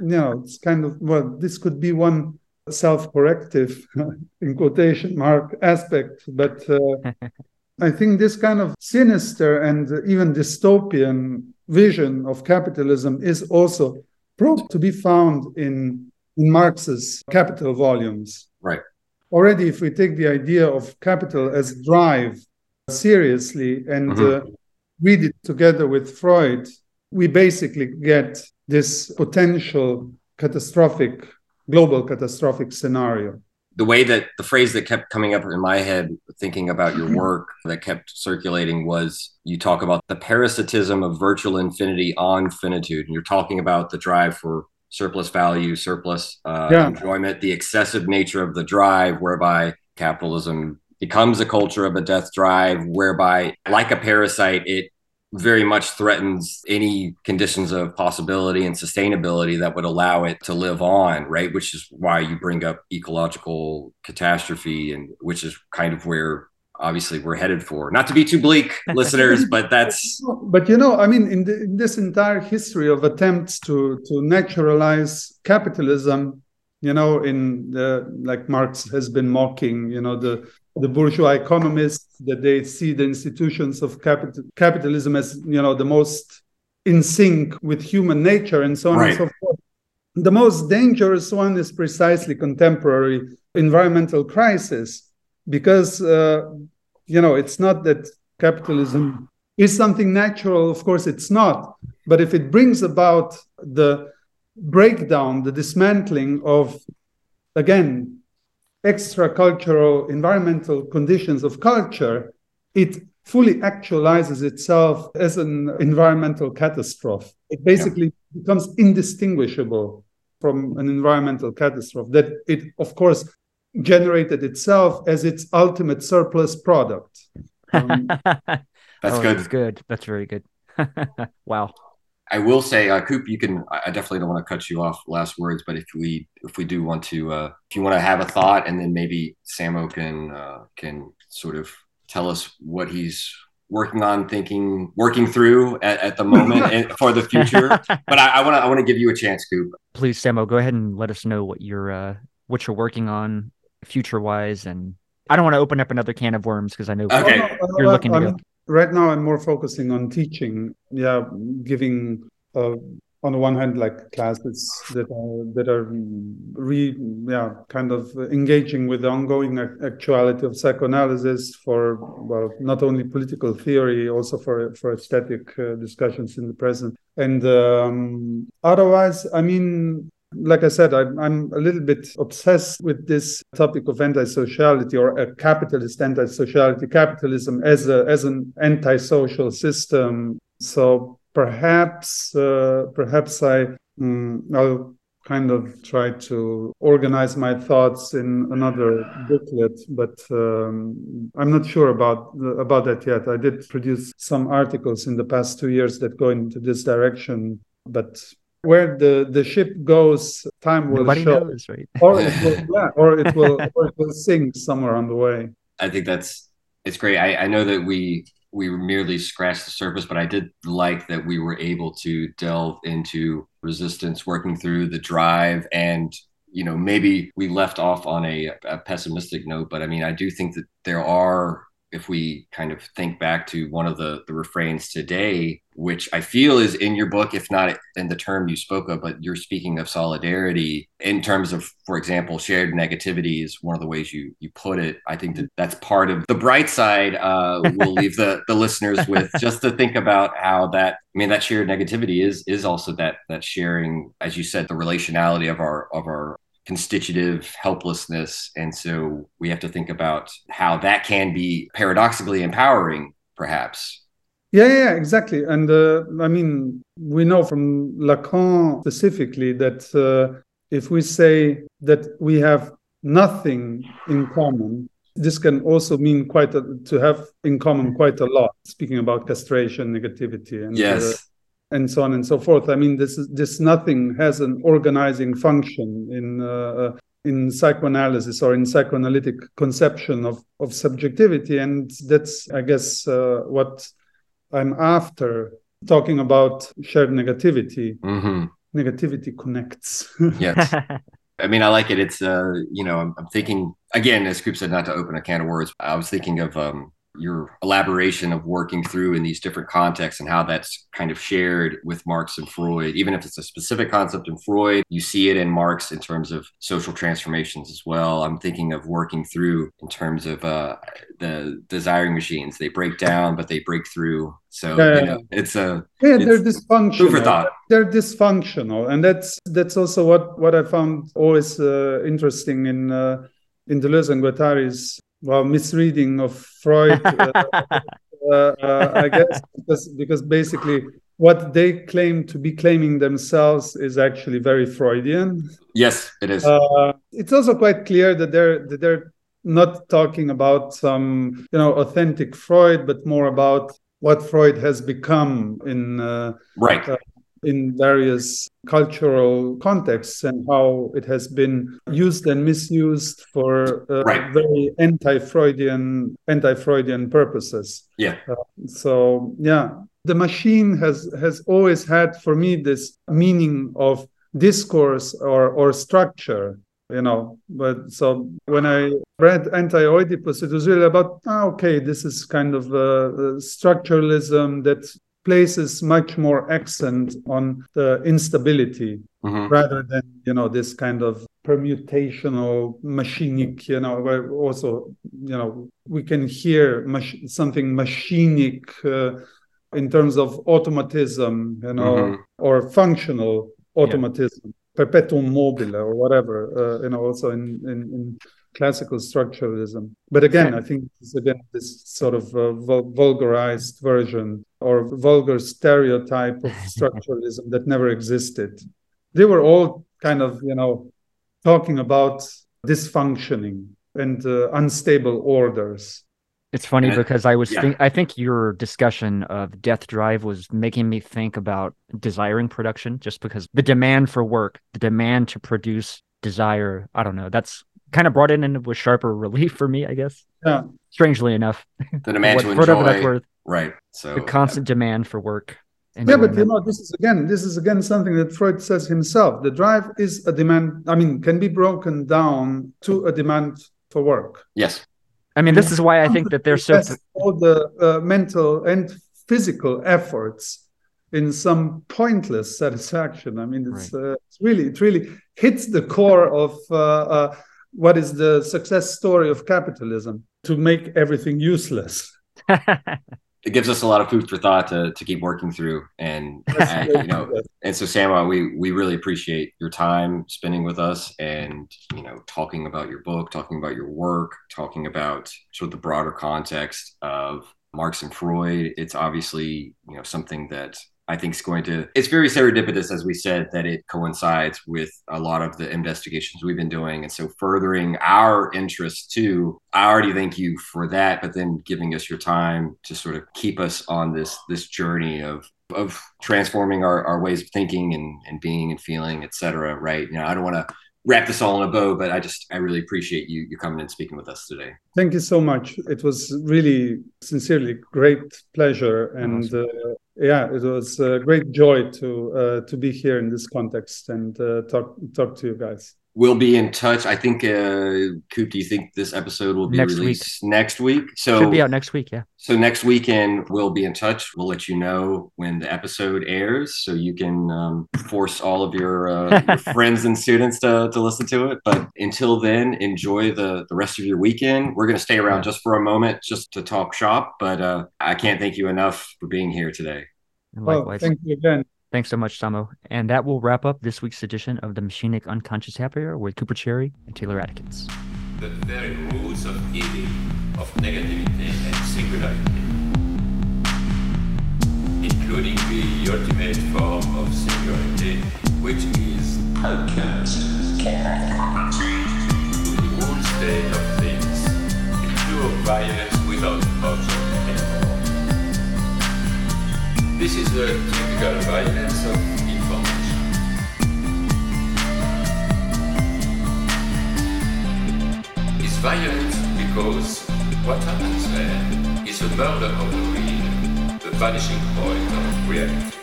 You know, it's kind of, well, this could be one self corrective, in quotation mark, aspect. But uh, I think this kind of sinister and even dystopian vision of capitalism is also proved to be found in, in Marx's Capital volumes. Right. Already, if we take the idea of capital as drive seriously and mm-hmm. uh, read it together with Freud, we basically get this potential catastrophic, global catastrophic scenario. The way that the phrase that kept coming up in my head, thinking about your work that kept circulating, was you talk about the parasitism of virtual infinity on finitude. And you're talking about the drive for surplus value, surplus uh, yeah. enjoyment, the excessive nature of the drive, whereby capitalism becomes a culture of a death drive whereby, like a parasite, it very much threatens any conditions of possibility and sustainability that would allow it to live on, right? Which is why you bring up ecological catastrophe, and which is kind of where obviously we're headed for. Not to be too bleak, listeners, but that's. But you know, I mean, in, the, in this entire history of attempts to to naturalize capitalism, you know, in the like Marx has been mocking, you know, the the bourgeois economists that they see the institutions of capital, capitalism as you know the most in sync with human nature and so on right. and so forth. The most dangerous one is precisely contemporary environmental crisis, because uh, you know it's not that capitalism is something natural of course it's not but if it brings about the breakdown the dismantling of again extra cultural environmental conditions of culture it fully actualizes itself as an environmental catastrophe. It basically yeah. becomes indistinguishable from an environmental catastrophe that it of course generated itself as its ultimate surplus product. Um, that's oh, good. that's good. That's very good. Wow I will say, uh, Coop, you can. I definitely don't want to cut you off. Last words, but if we if we do want to, uh, if you want to have a thought, and then maybe Samo can uh, can sort of tell us what he's working on, thinking, working through at, at the moment and for the future. But I want to I want to give you a chance, Coop. Please, Samo, go ahead and let us know what you're uh, what you're working on future wise, and I don't want to open up another can of worms because I know okay. you're looking to go right now i'm more focusing on teaching. Yeah giving uh, on the one hand like classes that are that are re yeah kind of engaging with the ongoing actuality of psychoanalysis for well not only political theory also for for aesthetic uh, discussions in the present. And um, otherwise i mean like I said, I'm, I'm, a little bit obsessed with this topic of anti-sociality or a capitalist anti-sociality, capitalism as a as an anti-social system. So perhaps uh, perhaps I um, I'll kind of try to organize my thoughts in another booklet, but um, I'm not sure about about that yet. I did produce some articles in the past two years that go into this direction, but where the, the ship goes, time will Nobody show. Knows, right? or it will, yeah, or it will, or it will sink somewhere on the way. I think that's it's great. I, I know that we we merely scratched the surface, but I did like that we were able to delve into resistance, working through the drive, and you know maybe we left off on a, a pessimistic note, but I mean I do think that there are if we kind of think back to one of the, the refrains today, which I feel is in your book, if not in the term you spoke of, but you're speaking of solidarity in terms of, for example, shared negativity is one of the ways you you put it. I think that that's part of the bright side. Uh, we'll leave the, the listeners with just to think about how that. I mean, that shared negativity is is also that that sharing, as you said, the relationality of our of our constitutive helplessness. And so we have to think about how that can be paradoxically empowering, perhaps. Yeah, yeah, exactly. And uh, I mean, we know from Lacan specifically that uh, if we say that we have nothing in common, this can also mean quite a, to have in common quite a lot. Speaking about castration, negativity, and uh, yes. Uh, and so on and so forth. I mean, this is this nothing has an organizing function in uh, in psychoanalysis or in psychoanalytic conception of of subjectivity, and that's I guess uh, what I'm after talking about shared negativity. Mm-hmm. Negativity connects. yes. I mean, I like it. It's, uh, you know, I'm, I'm, thinking again, as Coop said, not to open a can of words. I was thinking of um, your elaboration of working through in these different contexts and how that's kind of shared with Marx and Freud. Even if it's a specific concept in Freud, you see it in Marx in terms of social transformations as well. I'm thinking of working through in terms of uh, the desiring machines. They break down, but they break through. So yeah, you know, it's a yeah, it's they're dysfunctional. They're dysfunctional, and that's that's also what what I found always uh, interesting in. Uh, in Deleuze and Guattari's well misreading of Freud, uh, uh, uh, I guess, because because basically what they claim to be claiming themselves is actually very Freudian. Yes, it is. Uh, it's also quite clear that they're that they're not talking about some you know authentic Freud, but more about what Freud has become in uh, right uh, in various cultural contexts and how it has been used and misused for uh, right. very anti-freudian anti-freudian purposes yeah uh, so yeah the machine has has always had for me this meaning of discourse or or structure you know but so when i read anti-oedipus it was really about oh, okay this is kind of structuralism that places much more accent on the instability mm-hmm. rather than you know this kind of permutational machinic you know where also you know we can hear mach- something machinic uh, in terms of automatism, you know, Mhm. or functional automatism, perpetuum mobile or whatever, uh, you know, also in, in, in classical structuralism. But again, I think it's again this sort of uh, vul- vulgarized version or vulgar stereotype of structuralism that never existed. They were all kind of, you know, talking about dysfunctioning and uh, unstable orders. It's funny because I was yeah. think I think your discussion of Death Drive was making me think about desiring production just because the demand for work, the demand to produce desire, I don't know, that's kind of brought it in with sharper relief for me, I guess. Yeah. Strangely enough. The demand What- to for whatever that's worth. Right. So The constant demand for work. and Yeah, but you know, this is again, this is again something that Freud says himself. The drive is a demand. I mean, can be broken down to a demand for work. yes. I mean, this is why I think that they're so all the uh, mental and physical efforts in some pointless satisfaction. I mean, it's, uh, it's really, it really hits the core of uh, uh, what is the success story of capitalism to make everything useless. It gives us a lot of food for thought to, to keep working through. And, uh, you know, and so Samo, we, we really appreciate your time spending with us and, you know, talking about your book, talking about your work, talking about sort of the broader context of Marx and Freud. It's obviously, you know, something that I think is going to, it's very serendipitous, as we said, that it coincides with a lot of the investigations we've been doing. And so furthering our interest too, I already thank you for that, but then giving us your time to sort of keep us on this, this journey of, of transforming our, our ways of thinking and, and being and feeling, et cetera. Right. You know, I don't want to wrap this all in a bow, but I just, I really appreciate you, you coming and speaking with us today. Thank you so much. It was really, sincerely, great pleasure, and Awesome. uh, yeah, it was a great joy to uh, to be here in this context and uh, talk talk to you guys. We'll be in touch. I think, uh, Coop, do you think this episode will be Next week. released next week? So Should be out next week, yeah. So next weekend we'll be in touch. We'll let you know when the episode airs, so you can um, force all of your, uh, your friends and students to, to listen to it. But until then, enjoy the the rest of your weekend. We're going to stay around just for a moment, just to talk shop. But uh, I can't thank you enough for being here today. And Well, likewise. thank you again. Thanks so much, Samo. And that will wrap up this week's edition of the Machinic Unconscious Happy Hour with Cooper Cherry and Taylor Adkins. the very roots of evil, of negativity and singularity, including the ultimate form of singularity, which is to the whole state of things, the pure violence without object. This is the typical violence of information. It's violent because what happens there is a murder of the real, the vanishing point of reality.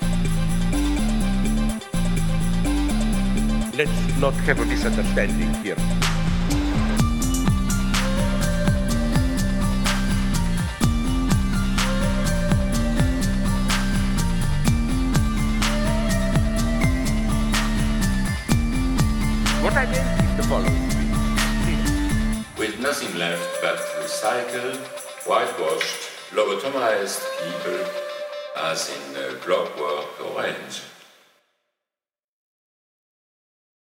Let's not have a misunderstanding here. With nothing left but recycled, whitewashed, lobotomized people as in uh, Clockwork Orange.